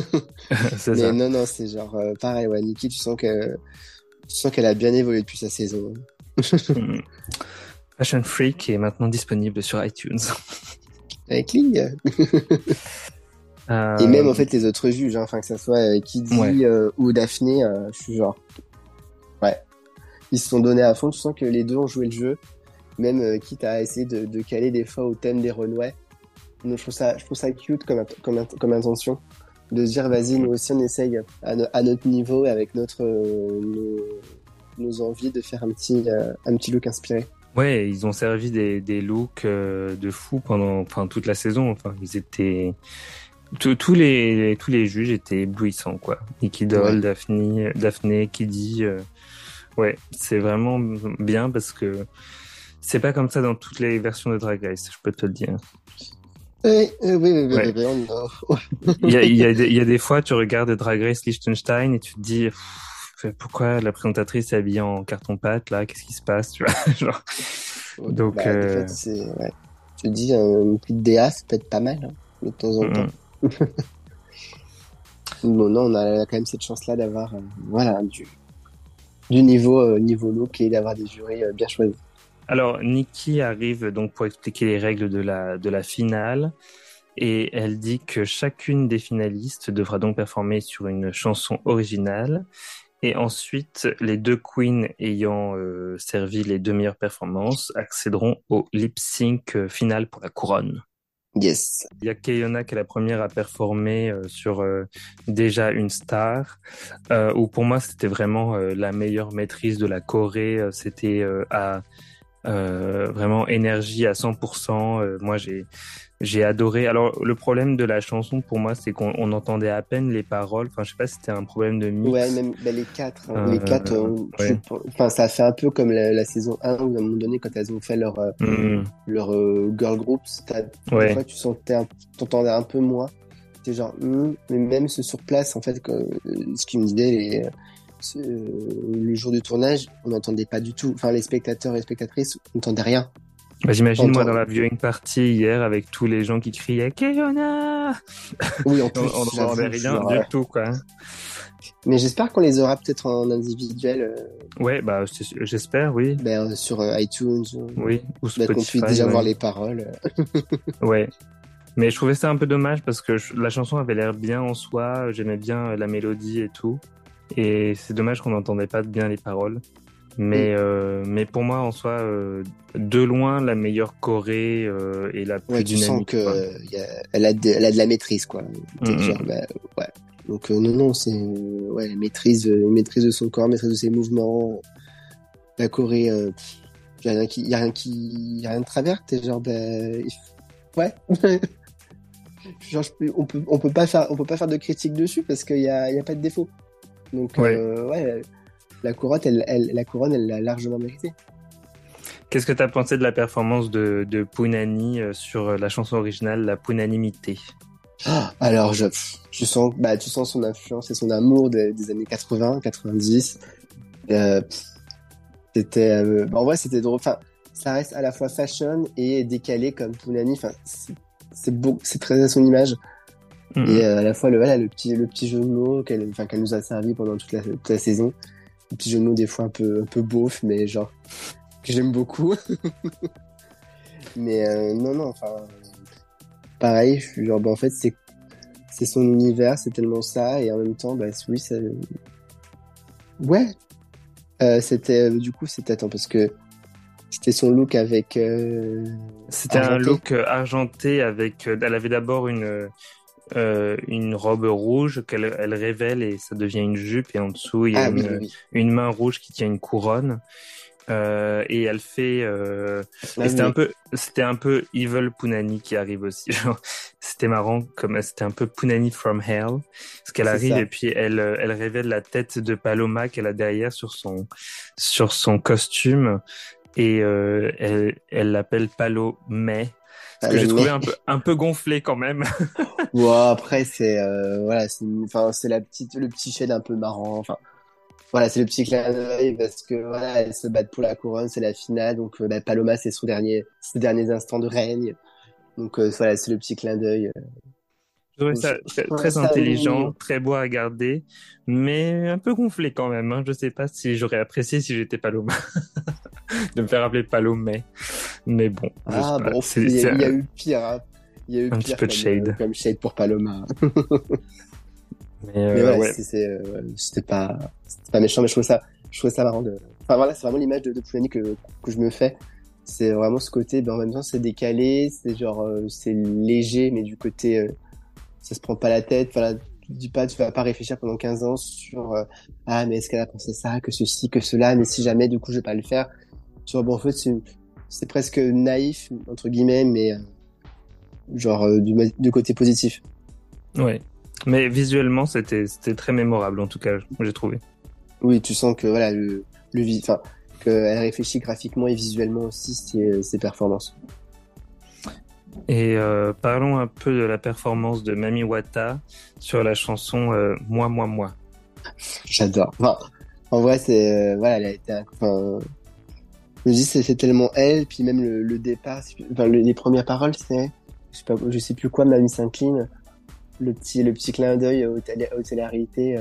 [laughs] Mais ça. non, non, c'est genre pareil. Ouais, Nikki, tu sens que tu sens qu'elle a bien évolué depuis sa saison. [laughs] Mm. Fashion Freak est maintenant disponible sur iTunes. Avec Ling. Et même en fait les autres juges, hein, enfin que ça soit Kiddy ou Daphné, je suis genre ouais, ils se sont donnés à fond. Tu sens que les deux ont joué le jeu, même euh, quitte à essayer de, de, caler des fois au thème des Renouais. Donc je trouve ça, je trouve ça cute comme, comme, comme intention de se dire vas-y nous aussi on essaye à, à notre niveau et avec notre euh, nos, nos, envies de faire un petit euh, un petit look inspiré. Ouais, ils ont servi des, des looks de fou pendant enfin toute la saison. Enfin ils étaient tous les tous les juges étaient éblouissants quoi. Nikki Doll, Daphne, Daphné, Kiddy. Ouais, c'est vraiment bien parce que c'est pas comme ça dans toutes les versions de Drag Race, je peux te le dire. Oui, oui, oui, oui, il, y a, il, y a des, [laughs] il y a des fois, tu regardes Drag Race Liechtenstein et tu te dis pourquoi la présentatrice est habillée en carton-pâte là? Qu'est-ce qui se passe? Tu vois [laughs] genre... Donc, bah, euh... ouais. tu te dis une petite DA, ça peut être pas mal hein, de temps en temps. [laughs] bon, non, on a quand même cette chance-là d'avoir euh, voilà du du niveau, euh, niveau look et d'avoir des jurys euh, bien choisis. Alors, Nikki arrive donc pour expliquer les règles de la, de la finale et elle dit que chacune des finalistes devra donc performer sur une chanson originale et ensuite les deux queens ayant euh, servi les deux meilleures performances accéderont au lip sync final pour la couronne. Yes. Il y a Keyona qui est la première à performer euh, sur euh, déjà une star, euh, où pour moi c'était vraiment euh, la meilleure maîtrise de la Corée. C'était à vraiment énergie à 100%. moi j'ai j'ai adoré. Alors, le problème de la chanson pour moi, c'est qu'on entendait à peine les paroles. Enfin, je sais pas si c'était un problème de mix. Ouais, même bah, les quatre. Hein. les quatre, euh, enfin, ça fait un peu comme la, saison 1 où à un moment donné, quand elles ont fait leur, euh, mm. leur euh, girl group, ouais. des fois, tu sentais, t'entendais un peu moins. C'était genre, hmm, mais même ce sur place, en fait, ce qui me disait, le jour du tournage, on n'entendait pas du tout. Enfin, les spectateurs et les spectatrices n'entendaient rien. Bah, J'imagine moi dans la viewing party hier avec tous les gens qui criaient Keyona Oui, en [laughs] plus, on n'entendait rien du tout quoi. Mais j'espère qu'on les aura peut-être en individuel. Euh... Ouais, bah j'espère, oui. Ben, sur euh, iTunes. Oui, ou Spotify. Qu'on puisse déjà voir les paroles. [laughs] ouais. Mais je trouvais ça un peu dommage parce que la chanson avait l'air bien en soi. J'aimais bien la mélodie et tout. Et c'est dommage qu'on n'entendait pas bien les paroles. Mais, mm. euh, mais pour moi, en soi, euh, de loin, la meilleure Corée euh, et la plus ouais, dynamique. Tu sens que, a, elle, a de, elle a de la maîtrise, quoi. Mm genre, bah, ouais. Donc non, non, c'est ouais, la maîtrise, maîtrise de son corps, maîtrise de ses mouvements. La Corée, il y a rien qui, y a rien qui, y a rien de travers. T'es genre, bah, ouais. [laughs] genre, on peut, on peut pas faire, on peut pas faire de critique dessus parce qu'il y a, y a pas de défaut. Donc ouais. ouais la couronne, elle, elle, la couronne, elle l'a largement mérité. Qu'est-ce que tu as pensé de la performance de, de Punani euh, sur euh, la chanson originale, la Punanimité ah, Alors, je, je sens, bah, tu sens son influence et son amour des, années 80, 90. Euh, c'était, euh, bah, en vrai, c'était drôle. Enfin, ça reste à la fois fashion et décalé comme Punani. Enfin, c'est beau, c'est très à son image. Mm-hmm. Et à la fois le, voilà, le petit, le petit jeu de mots qu'elle, enfin, qu'elle nous a servi pendant toute la, toute la saison un petit jeu de mots des fois un peu, un peu beauf, mais genre, [laughs] que j'aime beaucoup. [laughs] mais euh, non, non, enfin, pareil, je suis genre, bah, en fait, c'est, c'est son univers, c'est tellement ça, et en même temps, bah oui, ça... Ouais. Euh, c'était, euh, du coup, c'était, attends, parce que c'était son look avec. Euh, c'était un look argenté avec. Elle avait d'abord une euh, une robe rouge qu'elle elle révèle et ça devient une jupe et en dessous il y a ah une, une, main rouge qui tient une couronne. Euh, et elle fait euh... C'était un peu c'était un peu evil Punani qui arrive aussi [laughs] c'était marrant comme c'était un peu Punani from hell. Parce qu'elle arrive et puis elle elle révèle la tête de Paloma qu'elle a derrière sur son sur son costume. Et euh, elle elle l'appelle Palomé ce que j'ai trouvé un peu, un peu gonflé quand même. [laughs] ouais, après, c'est, euh, voilà, c'est, enfin, la petite, le petit shade un peu marrant. Enfin, voilà, c'est le petit clin d'œil parce que voilà, elles se battent pour la couronne, c'est la finale. Donc, euh, bah, Paloma, c'est son dernier, ses derniers instants de règne. Donc, euh, voilà, c'est le petit clin d'œil. Très, intelligent, très beau à regarder, mais un peu gonflé quand même. Hein. Je sais pas si j'aurais apprécié si j'étais Paloma. [laughs] de me faire appeler Palomé. Mais bon. Ah bon, il y, a eu pire. Hein. Il y a eu un pire petit peu de shade. Comme shade pour Paloma. [laughs] mais, euh, ouais, euh, c'était pas, pas méchant, mais je trouve ça, je trouve ça marrant de. Enfin voilà, c'est vraiment l'image de, de que, que je me fais c'est vraiment ce côté ben en même temps c'est décalé c'est genre euh, c'est léger mais du côté euh, ça se prend pas la tête voilà tu dis pas tu vas pas réfléchir pendant 15 ans sur euh, ah mais est-ce qu'elle a pensé ça que ceci que cela? Mais si jamais du coup je vais pas le faire tu vois bon en fait c'est presque naïf entre guillemets mais genre du, du côté positif ouais mais visuellement c'était c'était très mémorable en tout cas j'ai trouvé oui tu sens que voilà le le enfin elle réfléchit graphiquement et visuellement aussi ses, ses performances. Et euh, parlons un peu de la performance de Mami Wata sur la chanson euh, Moi, moi, moi. J'adore. Enfin, en vrai, c'est euh, voilà, elle a été. Enfin, je me dis c'est tellement elle, puis même le, départ, enfin, les premières paroles, c'est je sais pas, je sais plus quoi, Mamie s'incline, le petit le petit clin d'œil aux, télé, réalité.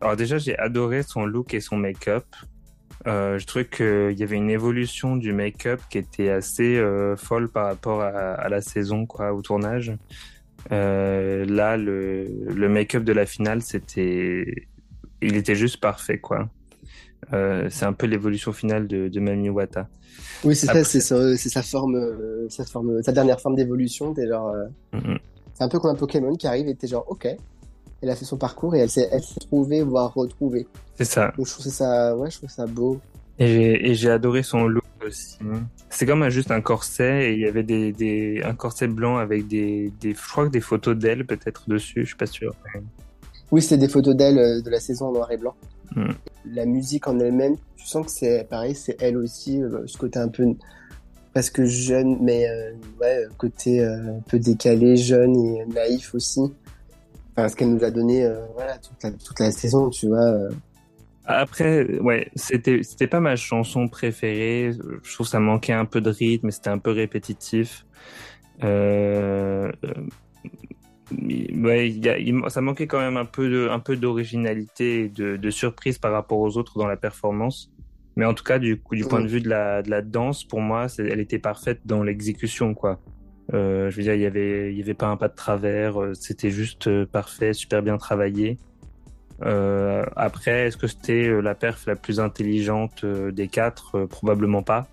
Alors déjà, j'ai adoré son look et son make-up. Euh, je trouvais qu'il y avait une évolution du make-up qui était assez euh, folle par rapport à, à, la saison, quoi, au tournage. Euh, là, le, le make-up de la finale, c'était, il était juste parfait, quoi. Euh, c'est un peu l'évolution finale de, de Mami Wata. Oui, c'est ça, c'est sa, forme, sa forme, sa dernière forme d'évolution. T'es genre, mm-hmm. c'est un peu comme un Pokémon qui arrive et t'es genre, ok, elle a fait son parcours et elle s'est, elle s'est trouvée, voire retrouvée. C'est ça. Donc, je trouve ça, ouais, je trouve ça beau. Et j'ai adoré son look aussi. C'est comme juste un corset et il y avait des, des un corset blanc avec des, des je crois que des photos d'elle peut-être dessus, je suis pas sûr. Oui, c'est des photos d'elle euh, de la saison en noir et blanc. Hmm. La musique en elle-même, tu sens que c'est pareil, c'est elle aussi, euh, ce côté un peu presque jeune, mais euh, ouais, côté un peu décalé, jeune et naïf aussi. Enfin, ce qu'elle nous a donné, voilà, toute la, toute la saison, tu vois. Après, ouais, c'était c'était pas ma chanson préférée. Je trouve que ça manquait un peu de rythme, c'était un peu répétitif. Ouais, y a, ça manquait quand même un peu de un peu d'originalité, de, de surprise par rapport aux autres dans la performance. Mais en tout cas, du du point de vue de la de la danse, pour moi, elle était parfaite dans l'exécution, quoi. Euh, je veux dire, il y avait il y avait pas un pas de travers, euh, c'était juste euh, parfait, super bien travaillé. Euh, après, est-ce que c'était la perf la plus intelligente des quatre? Probablement pas.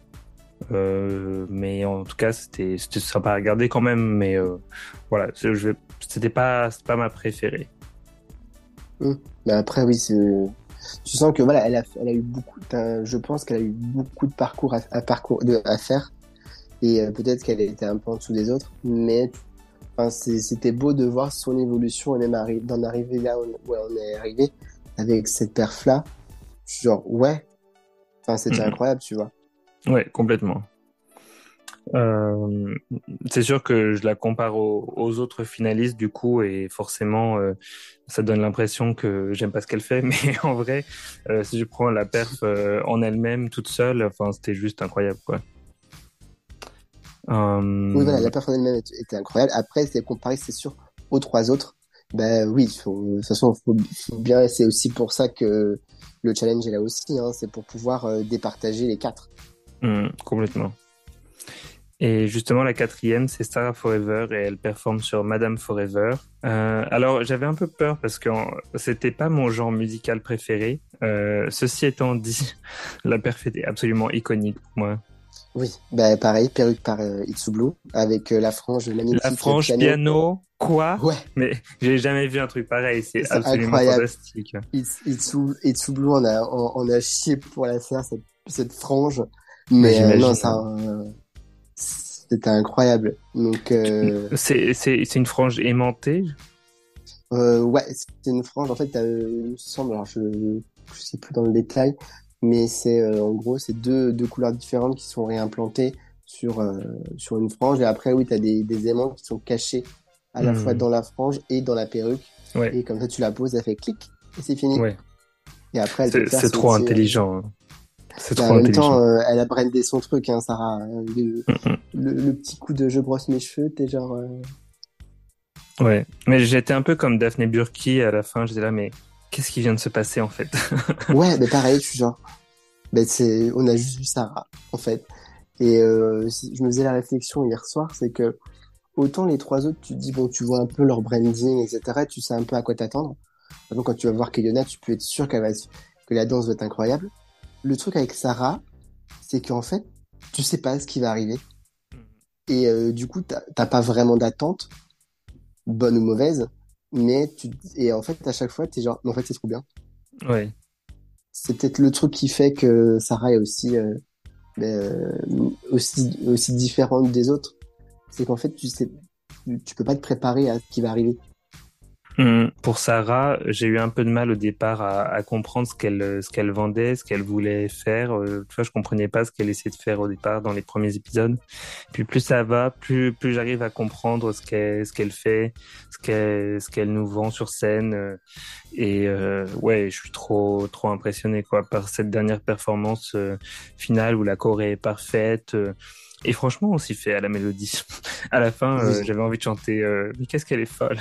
Mais en tout cas, c'était sympa à regarder quand même. Mais voilà, c'était pas, pas ma préférée. Mais après, oui, tu sens que voilà, elle a, elle a eu beaucoup. Je pense qu'elle a eu beaucoup de parcours à, parcours de, à faire et peut-être qu'elle était un peu en dessous des autres, mais Enfin, c'était beau de voir son évolution et même d'en arriver là où on est arrivé avec cette perf là. Genre, ouais. Enfin, c'était mhm. incroyable, tu vois. Ouais, complètement. Euh, c'est sûr que je la compare aux, autres finalistes du coup et forcément euh, ça donne l'impression que j'aime pas ce qu'elle fait [laughs] mais en vrai euh, si je prends la perf en elle-même toute seule enfin c'était juste incroyable quoi oui, voilà, la performance elle-même était incroyable. Après, c'est comparé, c'est sûr, aux trois autres. Ben oui, de toute façon, faut, bien. C'est aussi pour ça que le challenge est là aussi. Hein, c'est pour pouvoir départager les quatre. Mmh, complètement. Et justement, la quatrième, c'est Sarah Forever et elle performe sur Madame Forever. Euh, alors, j'avais un peu peur parce que c'était pas mon genre musical préféré. Euh, ceci étant dit, [laughs] la perf était absolument iconique pour moi. Oui, bah pareil, perruque par euh, avec euh, la frange magnifique. La frange piano. quoi? Ouais. Mais [laughs] j'ai jamais vu un truc pareil, c'est absolument incroyable. fantastique. Itsu, Blue, on a, on, a chié pour la faire, cette, cette frange. Mais euh, non, ça, euh, c'était incroyable. Donc, euh... c'est, c'est, c'est une frange aimantée? Euh, ouais, c'est une frange, en fait, il me semble, alors je, je sais plus dans le détail, mais c'est euh, en gros c'est deux, deux couleurs différentes qui sont réimplantées sur euh, sur une frange et après oui tu as des, des aimants qui sont cachés à la fois hmm. dans la frange et dans la perruque et comme ça tu la poses elle fait clic et c'est fini ouais. et après c'est trop euh, intelligent hein. C'est trop en même temps elle a brandé son truc hein, Sarah le, le, petit coup de je brosse mes cheveux t'es genre Ouais, mais j'étais un peu comme Daphné Burki à la fin, j'étais là, mais qu'est-ce qui vient de se passer en fait? [laughs] Ouais, mais pareil, je suis genre, ben c'est, on a juste vu Sarah en fait. Et euh, je me faisais la réflexion hier soir, c'est que autant les trois autres, tu te dis bon, tu vois un peu leur branding, etc. Tu sais un peu à quoi t'attendre. Donc quand tu vas voir Kayona, tu peux être sûr qu'elle va, que la danse va être incroyable. Le truc avec Sarah, c'est qu'en fait, tu sais pas ce qui va arriver. Et euh, du coup, t'as pas vraiment d'attente, bonne ou mauvaise, mais tu et en fait à chaque fois t'es genre, en fait c'est trop bien. Ouais. C'est peut-être le truc qui fait que Sarah est aussi euh, ben, euh, aussi aussi différente des autres. C'est qu'en fait tu sais, tu peux pas te préparer à ce qui va arriver. Hum, pour Sarah, j'ai eu un peu de mal au départ à, à comprendre ce qu'elle ce qu'elle vendait, ce qu'elle voulait faire. Euh, tu vois, je comprenais pas ce qu'elle essayait de faire au départ dans les premiers épisodes. Puis plus ça va, plus plus j'arrive à comprendre ce qu'elle ce qu'elle fait, ce qu'elle ce qu'elle nous vend sur scène. Euh, et euh, ouais, je suis trop trop impressionné quoi par cette dernière performance euh, finale où la choré est parfaite. et franchement, on s'y fait à la mélodie. [laughs] à la fin, j'avais envie de chanter. mais qu'est-ce qu'elle est folle.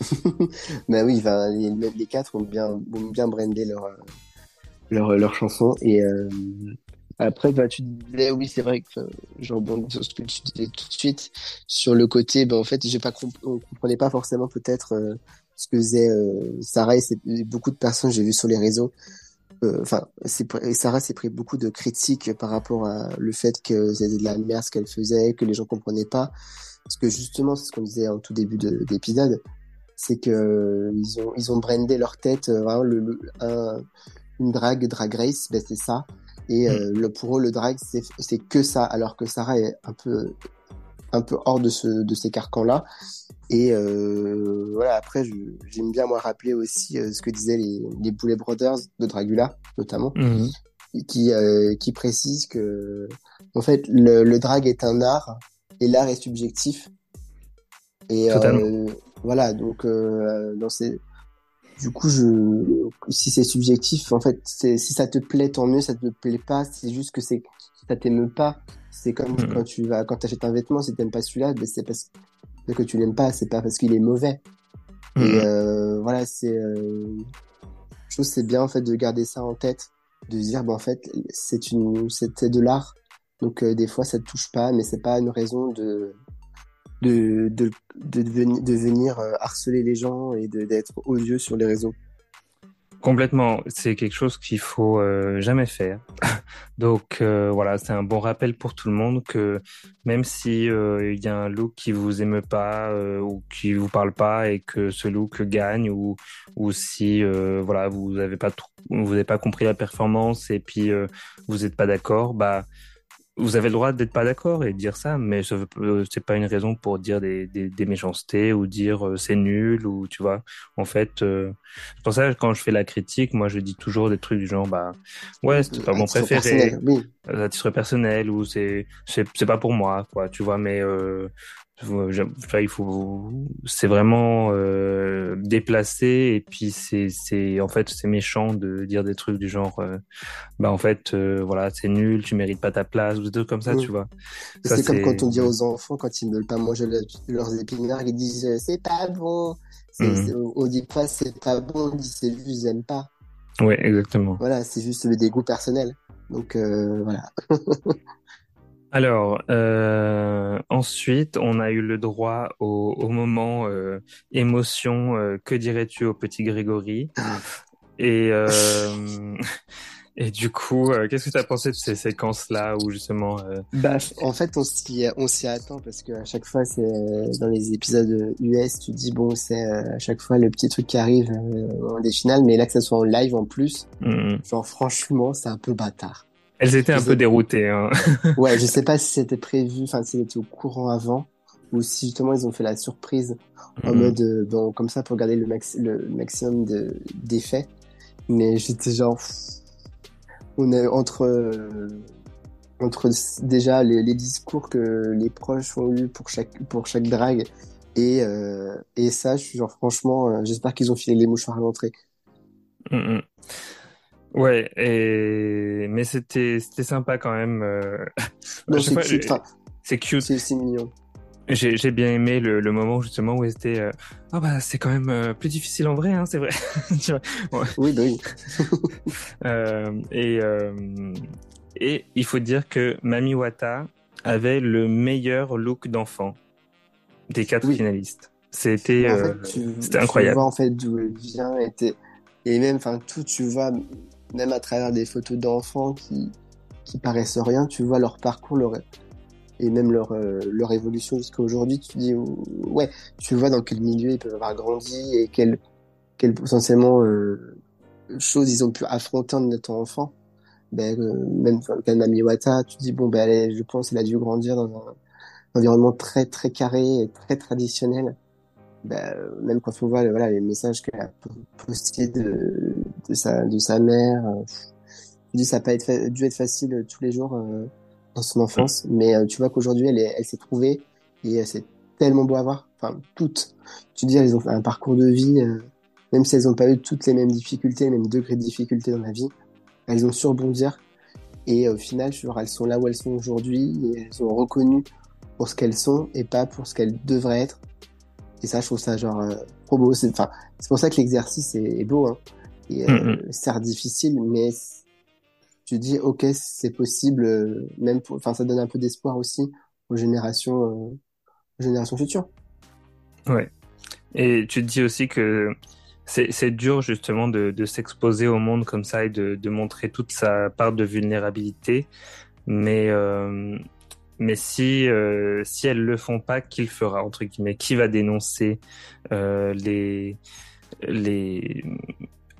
[laughs] bah oui, les, les, quatre ont bien, ont bien brandé leur, leur, leur chanson. Et euh, après, bah, tu disais, oui, c'est vrai que je rebondis sur ce que tu disais tout de suite, sur le côté, bah, en fait, j'ai pas on comprenait pas forcément peut-être euh, ce que faisait euh, Sarah et, beaucoup de personnes, j'ai vu sur les réseaux. Euh, enfin, Sarah s'est pris beaucoup de critiques par rapport à le fait que c'était de la merde ce qu'elle faisait, que les gens comprenaient pas. Parce que justement, c'est ce qu'on disait en tout début d'épisode, c'est que euh, ils ont ils ont brandé leur tête vraiment le, un, une drague drag race ben c'est ça et mm. euh, le pour eux le drag c'est c'est que ça alors que Sarah est un peu un peu hors de ce de ces carcans là et euh, voilà après j'aime bien moi rappeler aussi ce que disaient les les Boulet Brothers de Dragula notamment mm-hmm. qui qui précisent que en fait le, le drag est un art et l'art est subjectif et voilà, donc euh, dans ces du coup, je, si c'est subjectif, en fait, si ça te plaît, tant mieux. Ça te plaît pas, c'est juste que c'est, ça t'aime pas. C'est comme hmm. quand tu vas, quand t'achètes un vêtement, si t'aimes pas celui-là, ben c'est parce que tu l'aimes pas, c'est pas parce qu'il est mauvais. Et hmm. euh, voilà, c'est, euh, je trouve c'est bien en fait de garder ça en tête, de dire, ben en fait, c'est une, c'était de l'art, donc euh, des fois ça te touche pas, mais c'est pas une raison de de, de, de, venir euh, harceler les gens et d'être odieux sur les réseaux. Complètement, c'est quelque chose qu'il faut euh, jamais faire. [laughs] Donc euh, voilà, c'est un bon rappel pour tout le monde que même si il y a un look qui vous aime pas ou qui vous parle pas et que ce look gagne ou ou si voilà vous avez pas vous pas compris la performance et puis vous n'êtes pas d'accord, bah vous avez le droit d'être pas d'accord et de dire ça, mais ce euh, c'est pas une raison pour dire des, des, des méchancetés ou dire euh, c'est nul ou tu vois. En fait, euh, c'est pour ça que quand je fais la critique, moi je dis toujours des trucs du genre bah ouais c'est pas mon préféré, à titre personnel ou c'est c'est pas pour moi quoi, tu vois. Mais euh, il faut, c'est vraiment euh, déplacé et puis c'est, c'est, en fait, c'est méchant de dire des trucs du genre, euh, bah en fait, euh, voilà, c'est nul, tu mérites pas ta place ou des trucs comme ça, tu vois. c'est comme quand on dit aux enfants quand ils ne veulent pas manger leurs épinards, ils disent c'est pas bon. Mhm. on dit pas c'est pas bon, on dit c'est juste ils aiment pas. Ouais, exactement. Voilà, c'est juste le dégoût personnel. Donc voilà. [laughs] Alors, euh, ensuite, on a eu le droit au, au moment euh, émotion. Euh, que dirais-tu au petit Grégory? Et euh, [laughs] et du coup, euh, qu'est-ce que tu as pensé de ces séquences-là où justement Bah, en fait, on s'y on s'y attend parce que à chaque fois, c'est dans les épisodes US, tu dis bon, c'est à chaque fois le petit truc qui arrive en des finales, mais là que ça soit en live en plus, mmh. genre franchement, c'est un peu bâtard. Elles étaient un peu déroutées. Hein. [laughs] ouais, je sais pas si c'était prévu, enfin si c'était au courant avant, ou si justement ils ont fait la surprise en mhm. mode euh, bon comme ça pour garder le, max, le maximum d'effets. Mais j'étais genre, on est entre euh, entre déjà les, les, discours que les proches ont eu pour chaque pour chaque drague et euh, et ça, je suis genre franchement, euh, j'espère qu'ils ont filé les mouchoirs à l'entrée. Mm Ouais, et... mais c'était c'était sympa quand même. Euh... [laughs] Non, c'est cute. C'est cute. C'est mignon. J'ai bien aimé le, le, moment justement où c'était euh, ah bah c'est quand même euh, plus difficile en vrai hein, c'est vrai [laughs] oui bah oui [laughs] et et il faut dire que Mami Wata avait le meilleur look d'enfant des quatre finalistes c'était c'était incroyable tu vois en fait d'où elle vient et, et même enfin tout tu vois même à travers des photos d'enfants qui qui paraissent rien tu vois leur parcours leur et même leur, euh, leur évolution jusqu'à aujourd'hui, tu dis, ouais, tu vois dans quel milieu ils peuvent avoir grandi et quelles quel potentiellement euh, choses ils ont pu affronter en étant enfant. Ben, euh, même dans le cas de Mami tu dis, bon, ben, je pense qu'elle a dû grandir dans un, environnement très, très carré et très traditionnel. Ben, même quand on voit voilà, les messages qu'elle a postés de, de, sa, de sa mère, je dis, ça n'a pas être, dû être facile tous les jours dans son enfance, mais euh, tu vois qu'aujourd'hui elle, elle s'est trouvée et c'est tellement beau à voir. Enfin, toutes. Tu dis, elles ont fait un parcours de vie, euh, même si elles n'ont pas eu toutes les mêmes difficultés, les mêmes degrés de difficulté dans la vie, elles ont su rebondir. Et au final, genre, elles sont là où elles sont aujourd'hui et elles sont reconnues pour ce qu'elles sont et pas pour ce qu'elles devraient être. Et ça, je trouve ça genre euh, trop beau. C'est pour ça que l'exercice est, beau. Hein. Et euh, mm difficile, mais tu dis ok c'est possible euh, même enfin ça donne un peu d'espoir aussi aux générations aux générations futures ouais et tu te dis aussi que c'est dur justement de, de s'exposer au monde comme ça et de, de, montrer toute sa part de vulnérabilité mais euh, mais si si elles le font pas qui le fera entre guillemets? Qui va dénoncer les les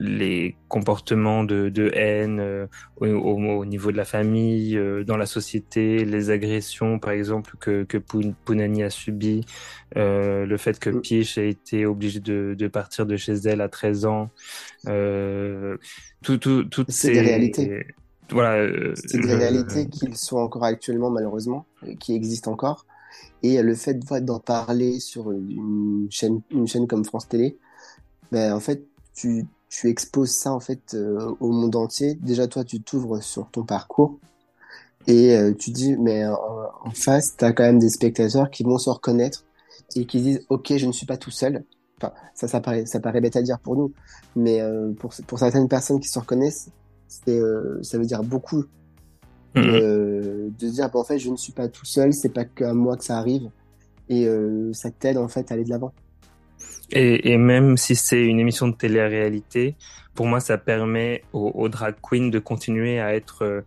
les comportements de, de haine euh, au, au, niveau de la famille, euh, dans la société, les agressions par exemple que, que Punani a subi, euh, le fait que mm. Piche a été obligée de, de partir de chez elle à 13 ans, euh, tout, tout, toutes ces des réalités. Voilà, c'est des réalités qui sont encore actuellement malheureusement, qui existent encore. Et le fait d'en parler sur une chaîne, une chaîne comme France Télé, ben, en fait, tu, tu exposes ça en fait euh, au monde entier. Déjà toi, tu t'ouvres sur ton parcours et euh, tu dis mais en, face, tu as quand même des spectateurs qui vont se reconnaître et qui disent OK, je ne suis pas tout seul. Enfin, ça ça paraît ça paraît bête à dire pour nous, mais euh, pour pour certaines personnes qui se reconnaissent, c'est ça veut dire beaucoup mmh. de dire en fait, je ne suis pas tout seul, c'est pas qu'à moi que ça arrive et ça t'aide en fait à aller de l'avant. Et, et, même si c'est une émission de télé-réalité, pour moi, ça permet aux, aux, drag queens de continuer à être euh,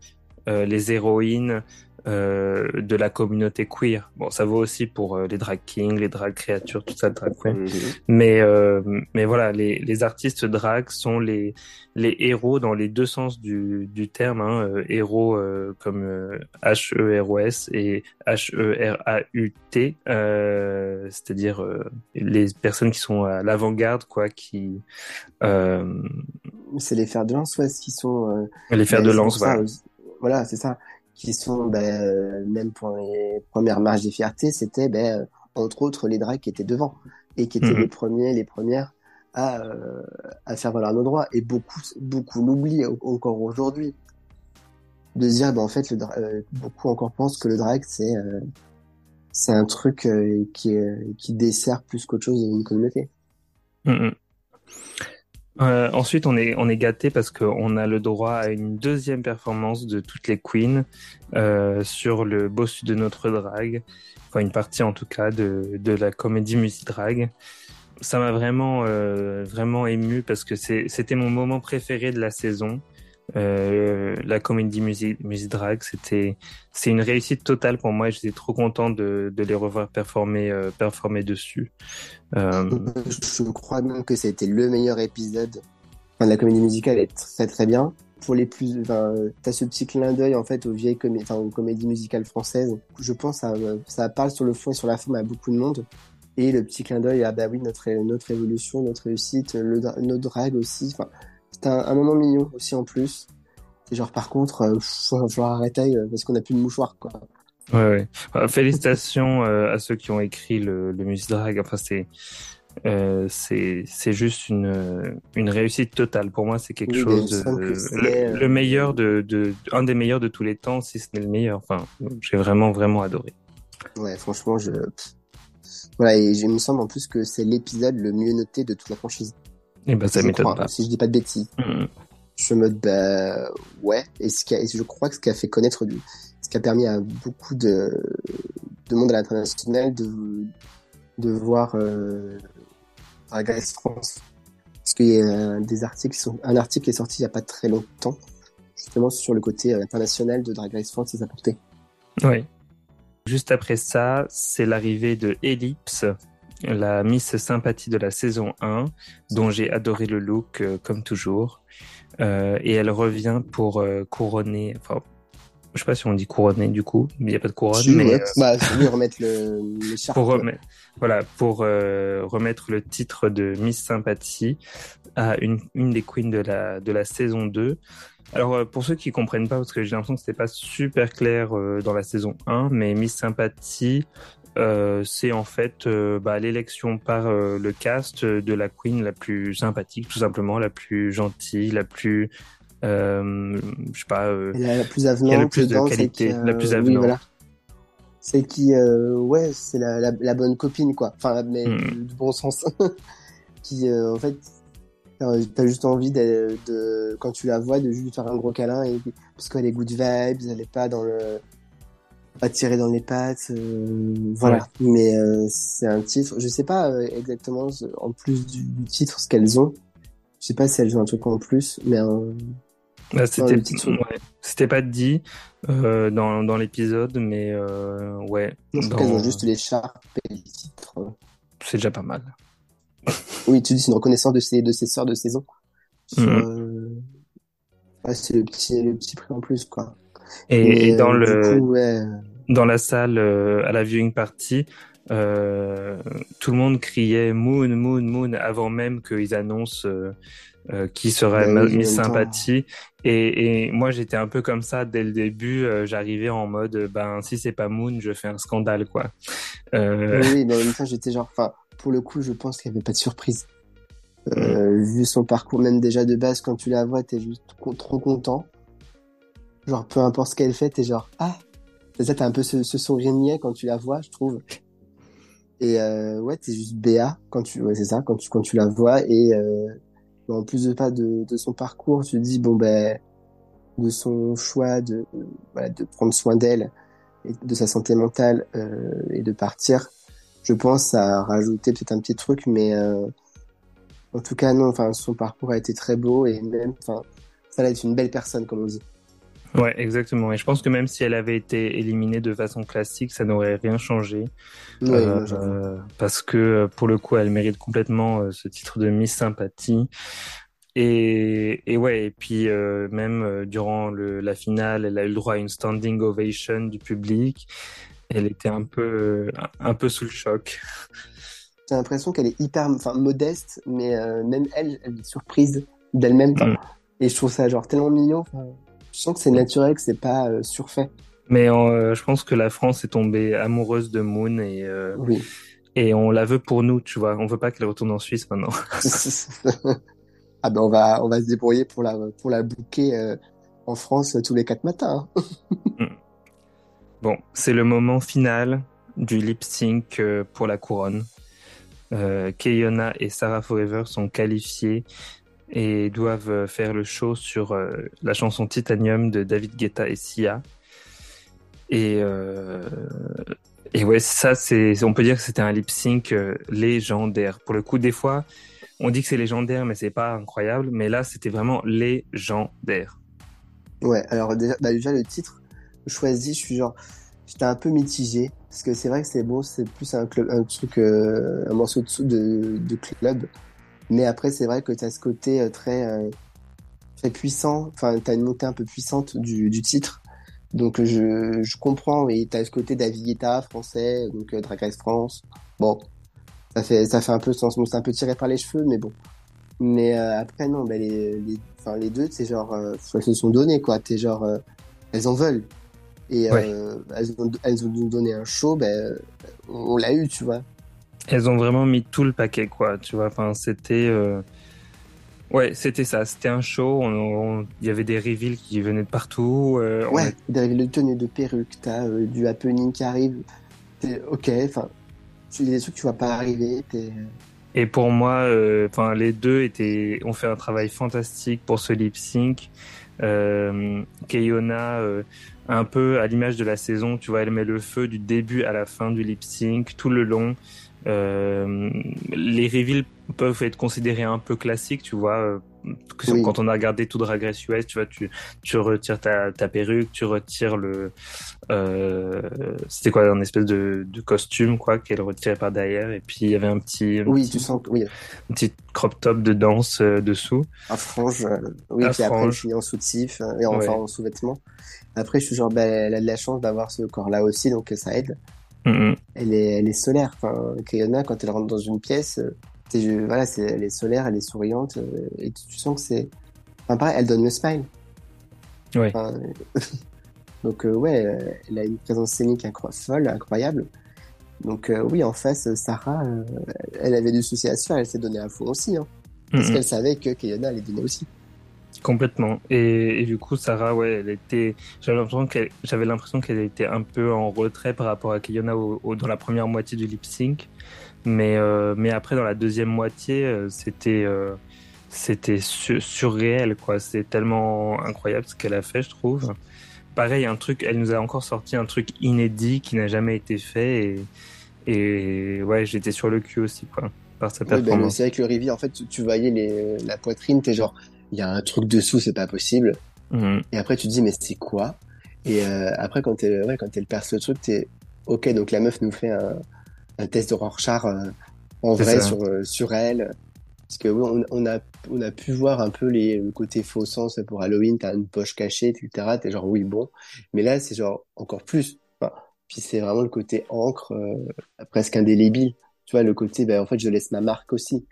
euh les héroïnes euh, de la communauté queer. Bon, ça vaut aussi pour euh, les drag kings, les drag créatures, tout ça, drag queen. Mhm. Mais euh, mais voilà, les, les artistes drag sont les les héros dans les deux sens du, du terme. Hein, euh, héros comme H E R O S et H E R A U T, c'est-à-dire les personnes qui sont à l'avant-garde, quoi, qui. C'est les fers de lance, ouais, qui sont. les fers de lance, voilà. Voilà, c'est ça qui sont ben, même pour les premières marches des fiertés, c'était ben, entre autres les drags qui étaient devant et qui étaient mhm. les premiers, les premières à, euh, à faire valoir nos droits. Et beaucoup, beaucoup l'oublient encore aujourd'hui. De dire, ben, en fait, le, euh, beaucoup encore pensent que le drag, c'est euh, c'est un truc qui, qui dessert plus qu'autre chose une communauté. Mhm. Euh, ensuite, on est on est gâté parce qu'on a le droit à une deuxième performance de toutes les queens euh, sur le boss de notre drag, enfin une partie en tout cas de de la comédie musique drag. Ça m'a vraiment euh, vraiment ému parce que c'était mon moment préféré de la saison. Euh, la comédie musique drag, c'était c'est une réussite totale pour moi. J'étais trop content de, de les revoir performer euh, performer dessus. Euh... Je crois même que c'était le meilleur épisode. Enfin, la comédie musicale est très très bien. Pour les plus, enfin, t'as ce petit clin d'œil en fait aux vieilles comédies, enfin, aux comédies musicales françaises. Je pense ça, ça parle sur le fond et sur la forme à beaucoup de monde. Et le petit clin d'œil à bah oui notre notre évolution, notre réussite, le, notre drag aussi. Un, moment mignon aussi en plus. Et genre par contre, il euh, va falloir arrêter euh, parce qu'on a plus de mouchoir quoi. Ouais, ouais. félicitations euh, à ceux qui ont écrit le, le. Enfin, c'est euh, c'est c'est juste une une réussite totale. Pour moi, c'est quelque chose de, le, meilleur de, de un des meilleurs de tous les temps, si ce n'est le meilleur. Enfin, j'ai vraiment vraiment adoré. Ouais, franchement, je voilà, et il me semble en plus que c'est l'épisode le mieux noté de toute la franchise. Et eh ben ça m'étonne pas. Si je dis pas de bêtises. Mm. Je me bah ouais. Et, ce qui a, et je crois que ce qui a fait connaître ce qui a permis à beaucoup de, de monde à l'international de, de voir euh, Drag Race France. Parce qu'il y a des articles, un article est sorti il y a pas très longtemps, justement sur le côté euh, international de Drag Race France et sa portée. Oui. Juste après ça, c'est l'arrivée de Ellipse, la Miss Sympathie de la saison 1, dont j'ai adoré le look, euh, comme toujours. Euh, et elle revient pour euh, couronner, enfin, je sais pas si on dit couronner du coup, il n'y a pas de couronne, mais bah, remettre le, le [laughs] pour remettre, voilà, pour remettre le titre de Miss Sympathie à une, une des queens de la de la saison 2. Alors, pour ceux qui comprennent pas, parce que j'ai l'impression que c'était pas super clair dans la saison 1, mais Miss Sympathie, euh, c'est en fait bah, l'élection par le cast de la queen la plus sympathique, tout simplement, la plus gentille, la plus, je sais pas, la, plus avenante, qui a le plus de qualité, la plus avenante. voilà. C'est qui, ouais, c'est la, la, bonne copine, quoi. Enfin, mais hmm. du bon sens. [laughs] qui, en fait, T'as juste envie de, de, quand tu la vois, de juste lui faire un gros câlin et parce qu'elle est good vibes, elle est pas dans le, pas tirée dans les pattes, euh, voilà. Mais euh, c'est un titre, je sais pas euh, exactement en plus du, titre ce qu'elles ont. Je sais pas si elles ont un truc en plus, mais bah, c'était ouais, c'était pas dit dans, dans l'épisode, mais ouais. je dans... qu'elles ont juste l'écharpe et le titre. C'est déjà pas mal. Oui, tu dis c'est une reconnaissance de ses, de ses sœurs de saison. Mhm. Euh... c'est le petit, le petit prix en plus, quoi. Et, dans euh, le, dans la salle, euh, à la viewing party, euh, tout le monde criait Moon, Moon, Moon avant même qu'ils annoncent euh, qui serait bah mis sympathie. Et, et moi, j'étais un peu comme ça dès le début. J'arrivais en mode, ben si c'est pas Moon, je fais un scandale, quoi. Oui, mais en même temps, j'étais genre, enfin, pour le coup, je pense qu'il n'y avait pas de surprise. Mm. Vu son parcours, même déjà de base, quand tu la vois, t'es juste trop content. Genre, peu importe ce qu'elle fait, t'es genre, ah! Ça, t'as un peu ce, ce sourire niais quand tu la vois, je trouve. Et euh, ouais, t'es juste BA quand tu, ouais, c'est ça, quand tu, quand tu la vois. Et euh, en plus de pas de, de son parcours, tu te dis, bon, ben, de son choix de, voilà, de prendre soin d'elle de sa santé mentale euh, et de partir, je pense, à rajouter peut-être un petit truc, mais euh, en tout cas, non, enfin, son parcours a été très beau et même, enfin, ça va être une belle personne, comme on dit. Ouais, exactement. Et je pense que même si elle avait été éliminée de façon classique, ça n'aurait rien changé. euh, parce que pour le coup, elle mérite complètement euh, ce titre de Miss Sympathie. Et, et ouais, et puis euh, même euh, durant le, la finale, elle a eu le droit à une standing ovation du public elle était un peu, un peu sous le choc. J'ai l'impression qu'elle est hyper, enfin, modeste, mais euh, même elle, elle est surprise d'elle-même. Mm. Et je trouve ça genre tellement mignon. Je sens que c'est naturel, que c'est pas euh, surfait. Mais euh, je pense que la France est tombée amoureuse de Moon et oui. et on la veut pour nous, tu vois. On veut pas qu'elle retourne en Suisse maintenant. [laughs] [laughs] ah ben on va on va se débrouiller pour la pour la bouquer en France tous les quatre matins. Hein. [laughs] Mm. Bon, c'est le moment final du lip sync euh, pour la couronne. Euh, Keyona et Sarah Forever sont qualifiées et doivent euh, faire le show sur euh, la chanson Titanium de David Guetta et Sia. Et, et ouais, ça, on peut dire que c'était un lip sync légendaire. Pour le coup, des fois, on dit que c'est légendaire, mais c'est pas incroyable. Mais là, c'était vraiment légendaire. Ouais, alors déjà, bah déjà le titre, choisi, je suis genre, j'étais un peu mitigé parce que c'est vrai que c'est beau, c'est plus un club, un truc, euh, un morceau de, de club. Mais après, c'est vrai que tu as ce côté euh, très, euh, très puissant. Enfin, tu as une montée un peu puissante du, du titre. Donc, je, je comprends. Et tu as ce côté Davieta français, donc Drag Race France. Bon, ça fait, ça fait un peu sens. Bon, c'est un peu tiré par les cheveux, mais bon. Mais après, non, ben les, les, les deux, c'est genre, elles se sont données, quoi. T'es genre, elles en veulent. Et euh, elles, ont, elles, nous donné un show, ben, on l'a eu, tu vois. Elles ont vraiment mis tout le paquet, quoi, tu vois. Enfin, c'était. Euh... Ouais, c'était ça. C'était un show. Il y avait des reveals qui venaient de partout. Euh, ouais, des reveals de tenues, de perruques. T'as euh, du happening qui arrive. Ok, enfin, tu, des trucs que tu vois pas arriver. Et pour moi, enfin les deux étaient, ont fait un travail fantastique pour ce lip sync. Euh, Keyona, un peu à l'image de la saison, tu vois, elle met le feu du début à la fin du lip sync, tout le long. Euh, les reveals peuvent être considérés un peu classiques, tu vois. Euh, quand on a regardé tout Drag Race US, tu vois, tu, tu retires ta, ta perruque, tu retires le, euh, c'était quoi, un espèce de, de costume, quoi, qu'elle retirait par derrière, et puis il y avait un petit, oui, petit, tu sens, oui, un petit crop top de danse euh, dessous. À frange, euh, oui, puis frange. après en soutif et enfin en sous-vêtements. Après, je suis genre, ben, elle a de la chance d'avoir ce corps-là aussi, donc ça aide. Mm-hmm. Elle est, elle est solaire. Enfin, Kayona, quand elle rentre dans une pièce, voilà, c'est, elle est solaire, elle est souriante, euh, et tu, sens que c'est, enfin, pareil, elle donne le smile. Ouais. [laughs] donc, euh, ouais, elle a une présence scénique folle, incroyable. Donc, euh, oui, en face, Sarah, elle avait du souci à se faire, elle s'est donnée à fond aussi, hein, parce qu'elle savait que Kayona allait donner aussi. Complètement. Et, du coup, Sarah, ouais, elle était. J'avais l'impression qu'elle, j'avais l'impression qu'elle était un peu en retrait par rapport à Kayona dans la première moitié du lip sync. Mais, euh, mais après, dans la deuxième moitié, euh, c'était euh, c'était surréel, quoi. C'est tellement incroyable ce qu'elle a fait, je trouve. Pareil, un truc, elle nous a encore sorti un truc inédit qui n'a jamais été fait. Et, et ouais, j'étais sur le cul aussi, quoi, par sa ben, performance. c'est avec le Rivi, en fait, tu, voyais les, la poitrine, t'es genre, il y a un truc dessous, c'est pas possible. Mhm. Et après, tu te dis, mais c'est quoi? Et après, quand elle, ouais, quand elle perce le truc, t'es, ok, donc la meuf nous fait un un test de Rorschach euh, en vrai sur, euh, sur elle. Parce que oui, on, a, on a pu voir un peu les, le côté faux sens pour Halloween, t'as une poche cachée, etc. T'es genre oui, bon. Mais là, c'est genre encore plus. puis c'est vraiment le côté encre, euh, presque indélébile. Tu vois, le côté, ben, en fait, je laisse ma marque aussi.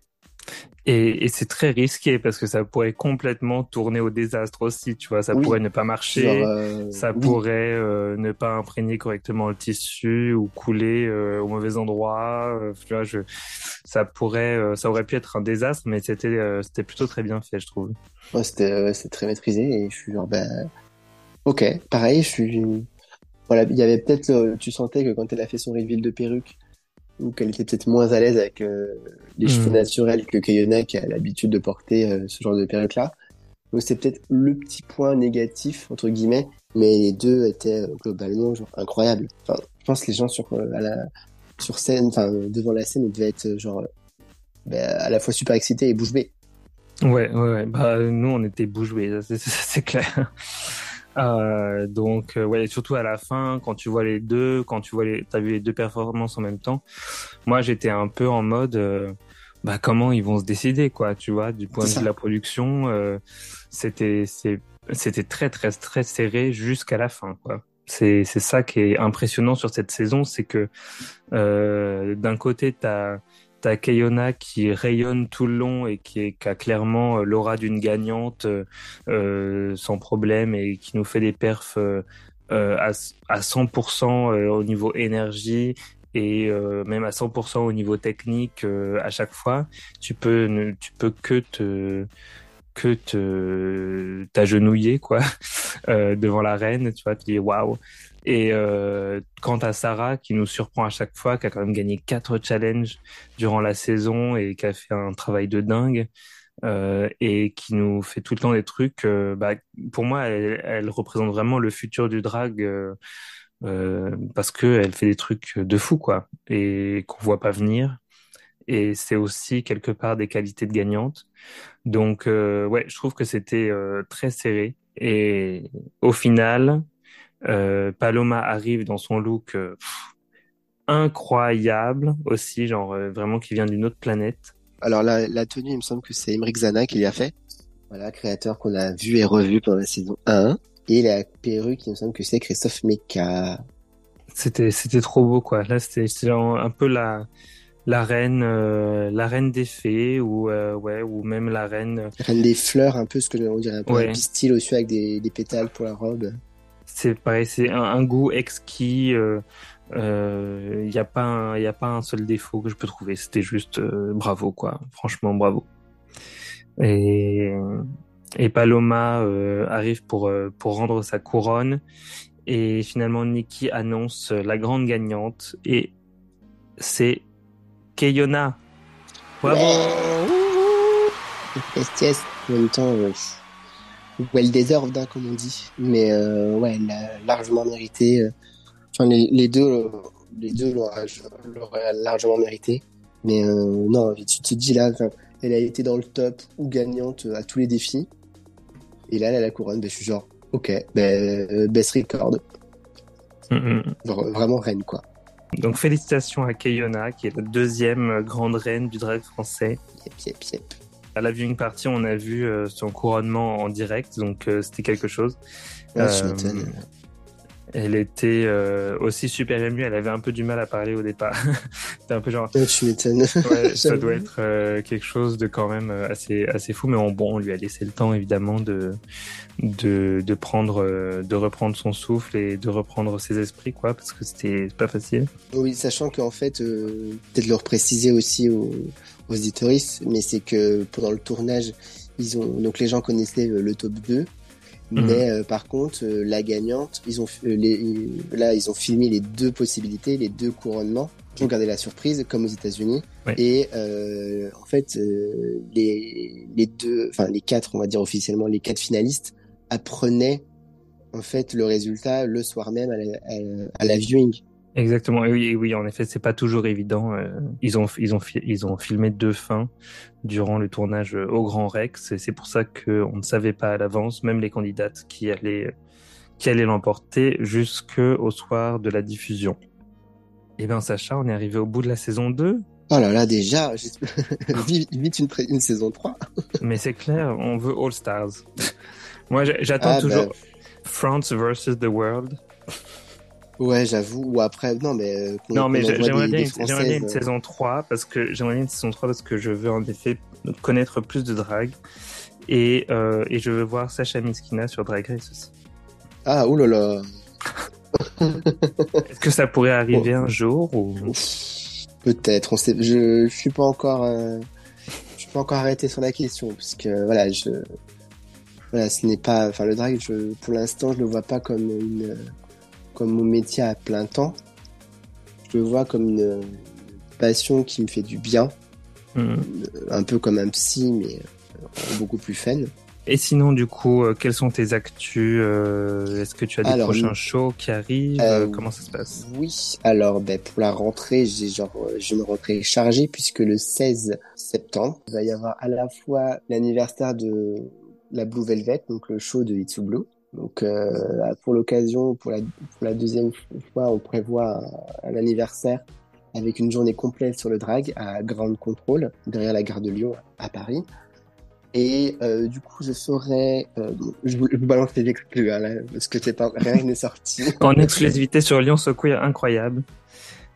Et, et c'est très risqué parce que ça pourrait complètement tourner au désastre aussi, tu vois. Ça pourrait ne pas marcher, euh, ça pourrait euh, ne pas imprégner correctement le tissu ou couler euh, au mauvais endroit. tu vois, je, ça pourrait, ça aurait pu être un désastre, mais c'était, c'était plutôt très bien fait, je trouve. Ouais, c'était, très maîtrisé et je suis genre, ben, ok, pareil, je suis, voilà, il y avait peut-être, tu sentais que quand elle a fait son reveal de perruque, ou qu'elle était peut-être moins à l'aise avec euh, les cheveux hmm. naturels que Kayona qui a l'habitude de porter euh, ce genre de perruque-là. Donc c'est peut-être le petit point négatif entre guillemets, mais les deux étaient euh, globalement genre incroyables. Enfin, je pense que les gens sur à la sur scène, enfin devant la scène, ils devaient être genre ben, à la fois super excités et bouche bée. Ouais, ouais, ouais. Bah nous on était bouche bée, [laughs] c'est clair. Euh, donc euh, ouais, surtout à la fin, quand tu vois les deux, quand tu vois les, t'as vu les deux performances en même temps. Moi, j'étais un peu en mode, euh, bah comment ils vont se décider, quoi, tu vois, du point de vue de la production, euh, c'était c'était très très très serré jusqu'à la fin, quoi. C'est c'est ça qui est impressionnant sur cette saison, c'est que d'un côté t'as T'as Kayona qui rayonne tout le long et qui, est, qui a clairement euh, l'aura d'une gagnante euh, euh, sans problème et qui nous fait des perfs euh, à, à 100% au niveau énergie et même à 100% au niveau technique à chaque fois. Tu peux, tu peux que te que te t'agenouiller quoi [laughs] devant la reine tu vois tu dis waouh et euh, quant à Sarah, qui nous surprend à chaque fois, qui a quand même gagné quatre challenges durant la saison et qui a fait un travail de dingue, euh, et qui nous fait tout le temps des trucs, euh, bah, pour moi, elle, représente vraiment le futur du drag. Euh, euh, parce que elle fait des trucs de fou quoi et qu'on voit pas venir et c'est aussi quelque part des qualités de gagnante donc euh, ouais je trouve que c'était très serré et au final euh, Paloma arrive dans son look euh, incroyable aussi, genre euh, vraiment qui vient d'une autre planète. Alors la, la tenue, il me semble que c'est Emric Zana qui l'a fait. Voilà, créateur qu'on a vu et revu pendant la saison 1. Et la perruque, il me semble que c'est Christophe Meka. C'était c'était trop beau quoi. Là c'était un peu la la reine la reine des fées ou ouais ou même la reine la reine des fleurs un peu ce que on dirait un peu un pistil au-dessus avec des, des pétales pour la robe c'est pareil, c'est un, goût exquis. Il euh, euh, y a pas, y a pas un seul défaut que je peux trouver. C'était juste euh, bravo, quoi. Franchement, bravo. Et, Paloma arrive pour rendre sa couronne. Et finalement, Nikki annonce la grande gagnante. Et c'est Keyona. Bravo. Yes, yes. En même temps, euh, well deserved, hein, comme on dit. Mais euh, ouais, elle a largement mérité. euh, Enfin, les, les deux, les deux l'auraient largement mérité. Mais euh, non, tu te dis là, elle a été dans le top ou gagnante à tous les défis. Et là, elle a la couronne. Ben, je suis genre, ok, ben, best record. Mm, mm. Vra- Vraiment reine, quoi. Donc félicitations à Keyona, qui est la deuxième grande reine du drag français. Yep, yep, yep. À la viewing party, on a vu euh, son couronnement en direct, donc euh, c'était quelque chose. Ouais, tu Euh. Elle était euh, aussi super émue, elle avait un peu du mal à parler au départ. [laughs] C'était un peu genre, Ouais, tu m'étonnes. ouais, ça [laughs] doit être euh, quelque chose de quand même assez assez fou, mais on, bon, on lui a laissé le temps évidemment de de de prendre, de reprendre son souffle et de reprendre ses esprits, quoi, parce que c'était pas facile. Oui, sachant qu'en fait, euh, peut-être leur préciser aussi aux, aux mais c'est que pendant le tournage, ils ont donc les gens connaissaient euh, le top 2, Mhm. mais euh, par contre, euh, la gagnante, ils ont euh, les, là ils ont filmé les deux possibilités, les deux couronnements pour garder la surprise, comme aux États-Unis. Ouais. Et en fait, les les deux, enfin les quatre, on va dire officiellement les quatre finalistes apprenaient en fait le résultat le soir même à la, à- à la viewing. Exactement. Et oui, et oui, en effet, c'est pas toujours évident. euh, Ils ont, ils ont, ils ont filmé deux fins durant le tournage euh, au Grand Rex. Et c'est pour ça qu'on ne savait pas à l'avance, même les candidates qui allaient, qui allaient l'emporter jusqu'au soir de la diffusion. Et bien, Sacha, on est arrivé au bout de la saison 2. Oh là là, déjà, [laughs] vite, une, saison 3. [laughs] Mais c'est clair, on veut All Stars. [laughs] Moi, j'attends Ah, toujours bah, France versus the World. Ouais, j'avoue. Ou après, non, mais. euh, Non, mais j'aimerais bien, une- bien euh, saison 3 parce que j'aimerais bien une saison 3 parce que je veux en effet connaître plus de drag et, euh, et je veux voir Sacha Miskina sur Drag Race aussi. Ah, oulala. [laughs] Est-ce que ça pourrait arriver un jour ou? Peut-être. On sait. Je, je suis pas encore. euh, je suis pas encore arrêté sur la question parce que voilà, je. Voilà, ce n'est pas. Enfin, le drag, je, pour l'instant, je le vois pas comme une, comme mon métier à plein temps. Je le vois comme une passion qui me fait du bien, Hmm. un peu comme un psy, mais euh, beaucoup plus fun. Et sinon, du coup, euh, quelles sont tes actus euh, Est-ce que tu as des Alors, prochains shows qui arrivent Euh, Comment ça se passe? Oui, alors ben, pour la rentrée, j'ai genre j'ai une rentrée chargée puisque le 16 septembre, il va y avoir à la fois l'anniversaire de la Blue Velvet, donc le show de Itsu Blue. Donc euh, pour l'occasion, pour la, pour la deuxième fois, on prévoit un, un anniversaire avec une journée complète sur le drag à Grand Control, derrière la gare de Lyon à Paris. Et euh, du coup, je ferai... euh, je, vous, balance les exclus, hein, là, parce que c'est pas, rien n'est sorti. [laughs] En exclusivité sur Lyon Secoué, incroyable.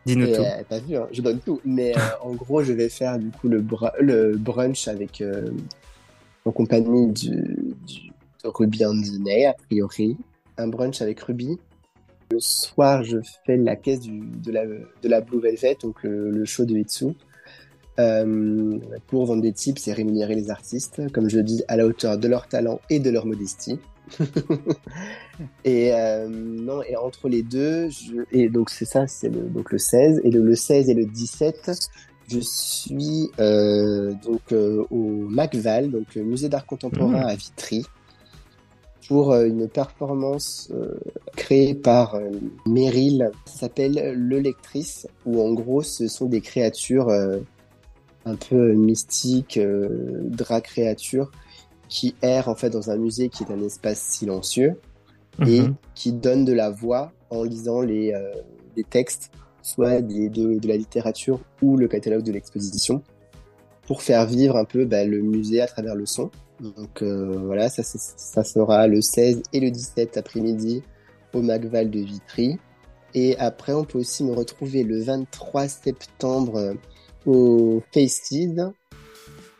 Dis-nous tout. euh, T'as vu, hein, je donne tout. Mais en gros, je vais faire du coup le, br- le brunch avec en compagnie du, Ruby and the Nay, a priori. Un brunch avec Ruby. Le soir, je fais la caisse du, de, la, de la Blue Velvet, donc le, le show de Itsu. Euh, pour vendre des tips et rémunérer les artistes, comme je dis, à la hauteur de leur talent et de leur modestie. [laughs] et euh, non, et entre les deux, je, et donc c'est ça, c'est le, donc le 16 et le, le 16 et le 17, je suis euh, donc euh, au MacVal, donc euh, musée d'art contemporain Mmh. à Vitry, pour euh, une performance euh, créée par euh, Meryl, ça s'appelle Le Lectrice, où en gros ce sont des créatures euh, un peu mystiques, drag créatures, qui errent en fait dans un musée qui est un espace silencieux et Mhm. qui donne de la voix en lisant les, les textes, soit des, de, de la littérature ou le catalogue de l'exposition, pour faire vivre un peu bah, le musée à travers le son. Donc euh, voilà, ça, sera le 16 et le 17 après-midi au Macval de Vitry. Et après, on peut aussi me retrouver le 23 septembre euh, au Faces,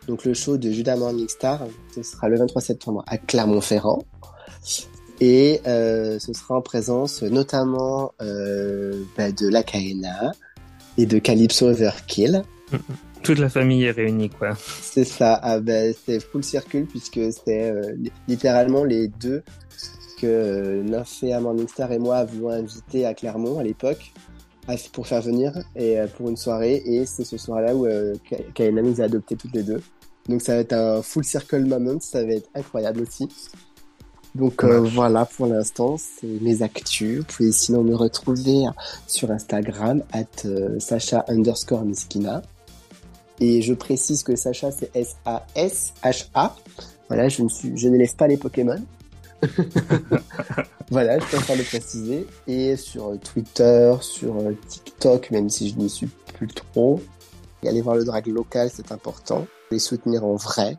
donc le show de Judas Morningstar. Ce sera le 23 septembre à Clermont-Ferrand. Et euh, ce sera en présence notamment euh, bah, de la Kaena et de Calypso Overkill. Toute la famille est réunie, quoi. C'est ça, ah, bah, c'est full circle puisque c'est euh, li- littéralement les deux que euh, Nymphéa Morningstar et moi avions invités à Clermont à l'époque pour faire venir et pour une soirée. Et c'est ce soir-là où Kaina nous a adoptés toutes les deux. Donc ça va être un full circle moment, ça va être incroyable aussi. Donc euh, voilà pour l'instant, c'est mes actus. Vous pouvez sinon me retrouver sur Instagram at euh, Sacha underscore Miskina. Et je précise que Sacha c'est S-A-S-H-A. Voilà, je ne suis, je n'élève pas les Pokémon. [laughs] voilà, je préfère le préciser. Et sur Twitter, sur TikTok, même si je n'y suis plus trop. Et allez voir le drag local, c'est important. Les soutenir en vrai.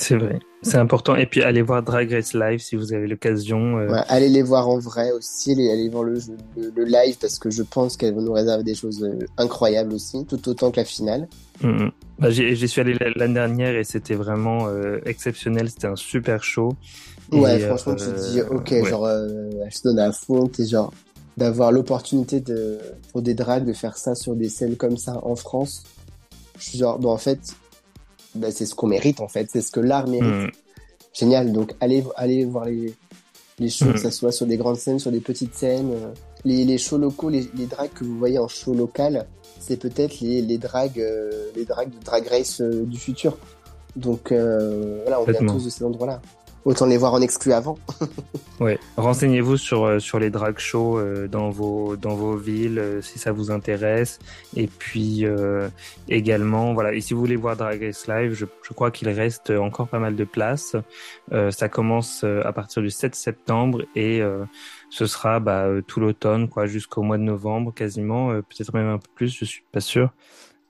C'est vrai, c'est important. Et puis allez voir Drag Race Live si vous avez l'occasion. Euh. allez les voir en vrai aussi, allez, voir le, le, live parce que je pense qu'elles vont nous réserver des choses euh, incroyables aussi, tout autant que la finale. Mm-hmm. Bah, j'y suis allé l'année dernière et c'était vraiment euh, exceptionnel, c'était un super show. Ouais, franchement, tu te dis, ok, genre, je se donne à fond, t'es genre, d'avoir l'opportunité de, pour des drags de faire ça sur des scènes comme ça en France. Genre, bon, en fait, bah, c'est ce qu'on mérite en fait, c'est ce que l'art mérite. Mm. Génial, donc allez, allez voir les, les shows, mm. que ça soit sur des grandes scènes, sur des petites scènes. Euh, les, les shows locaux, les, les drags que vous voyez en show local, c'est peut-être les, les drags, euh, les drags de Drag Race euh, du futur. Donc voilà, on vient tous de ces endroits-là autant les voir en exclu avant. [laughs] ouais, renseignez-vous sur euh, sur les drag shows euh, dans vos dans vos villes euh, si ça vous intéresse et puis également voilà, et si vous voulez voir Drag Race live, je, je crois qu'il reste encore pas mal de places. ça commence à partir du 7 septembre et ce sera bah, tout l'automne quoi jusqu'au mois de novembre quasiment, peut-être même un peu plus, je suis pas sûr.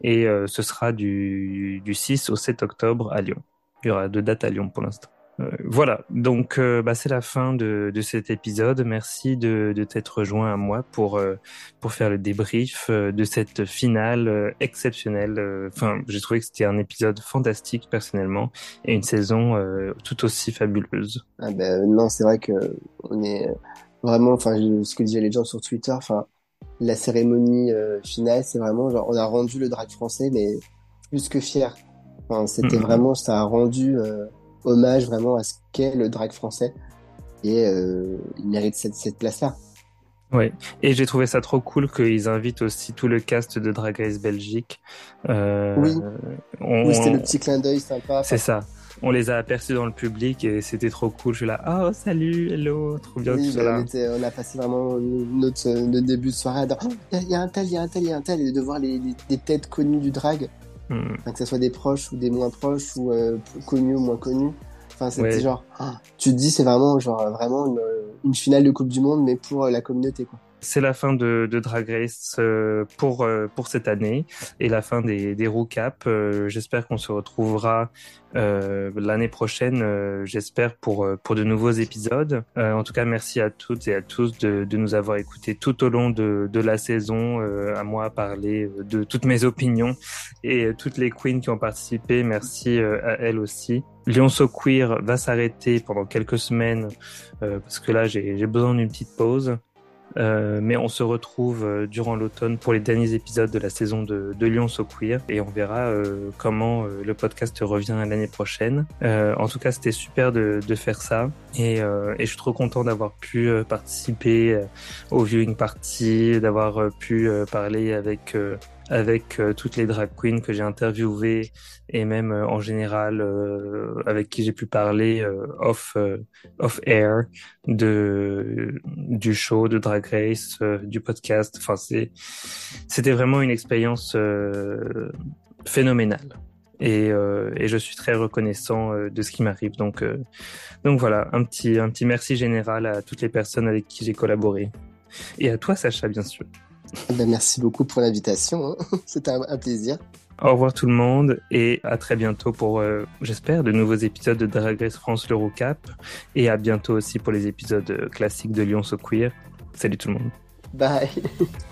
Et ce sera du du 6 au 7 octobre à Lyon. Il y aura deux dates à Lyon pour l'instant. Euh, voilà, donc euh, bah, c'est la fin de, de, cet épisode. Merci de, de t'être rejoint à moi pour euh, pour faire le débrief de cette finale exceptionnelle. Enfin, j'ai trouvé que c'était un épisode fantastique personnellement et une saison tout aussi fabuleuse. Ah ben non, c'est vrai que on est vraiment, enfin ce que disaient les gens sur Twitter, enfin la cérémonie finale, c'est vraiment genre on a rendu le drag français, mais plus que fier. Enfin, c'était mm-hmm. vraiment, ça a rendu hommage vraiment à ce qu'est le drag français. Et euh, il mérite cette, cette place-là. Oui, et j'ai trouvé ça trop cool qu'ils invitent aussi tout le cast de Drag Race Belgique. Euh, oui, oui c'était le petit clin d'œil sympa. C'est ça. On les a aperçus dans le public et c'était trop cool. Je suis là, oh salut, hello, trop bien oui, bah, On, a passé vraiment notre, notre début de soirée à oh, il y a un tel, il y a un tel, il y a un tel, et de voir les, les, têtes connues du drag. Hmm. que ce soit des proches ou des moins proches ou euh, connus ou moins connus. Enfin, c'était genre, ah, tu te dis, c'est vraiment genre vraiment une, une, finale de Coupe du Monde, mais pour euh, la communauté, quoi c'est la fin de, de, Drag Race euh, pour euh, pour cette année et la fin des des Roucaps. Euh, j'espère qu'on se retrouvera l'année prochaine. J'espère pour pour de nouveaux épisodes. en tout cas, merci à toutes et à tous de, de nous avoir écoutés tout au long de de la saison. à moi parler de toutes mes opinions et toutes les queens qui ont participé. Merci à elles aussi. So Queer va s'arrêter pendant quelques semaines parce que là j'ai besoin d'une petite pause. Euh, mais on se retrouve euh, durant l'automne pour les derniers épisodes de la saison de, de Lyon So Queer et on verra euh, comment le podcast revient l'année prochaine. en tout cas, c'était super de, de, faire ça et, et, je suis trop content d'avoir pu participer au viewing party, d'avoir pu parler avec avec euh, toutes les drag queens que j'ai interviewées et même euh, en général euh, avec qui j'ai pu parler off off air de du show de Drag Race du podcast. Enfin c'est c'était vraiment une expérience phénoménale. Et, et, je suis très reconnaissant de ce qui m'arrive. Donc donc voilà un petit un petit merci général à toutes les personnes avec qui j'ai collaboré. Et à toi Sacha bien sûr ben, merci beaucoup pour l'invitation. Hein. [laughs] C'était un, plaisir. Au revoir tout le monde et à très bientôt pour, euh, j'espère, de nouveaux épisodes de Drag Race France l'Eurocap et à bientôt aussi pour les épisodes classiques de Lyon So Queer. Salut tout le monde. Bye. [laughs]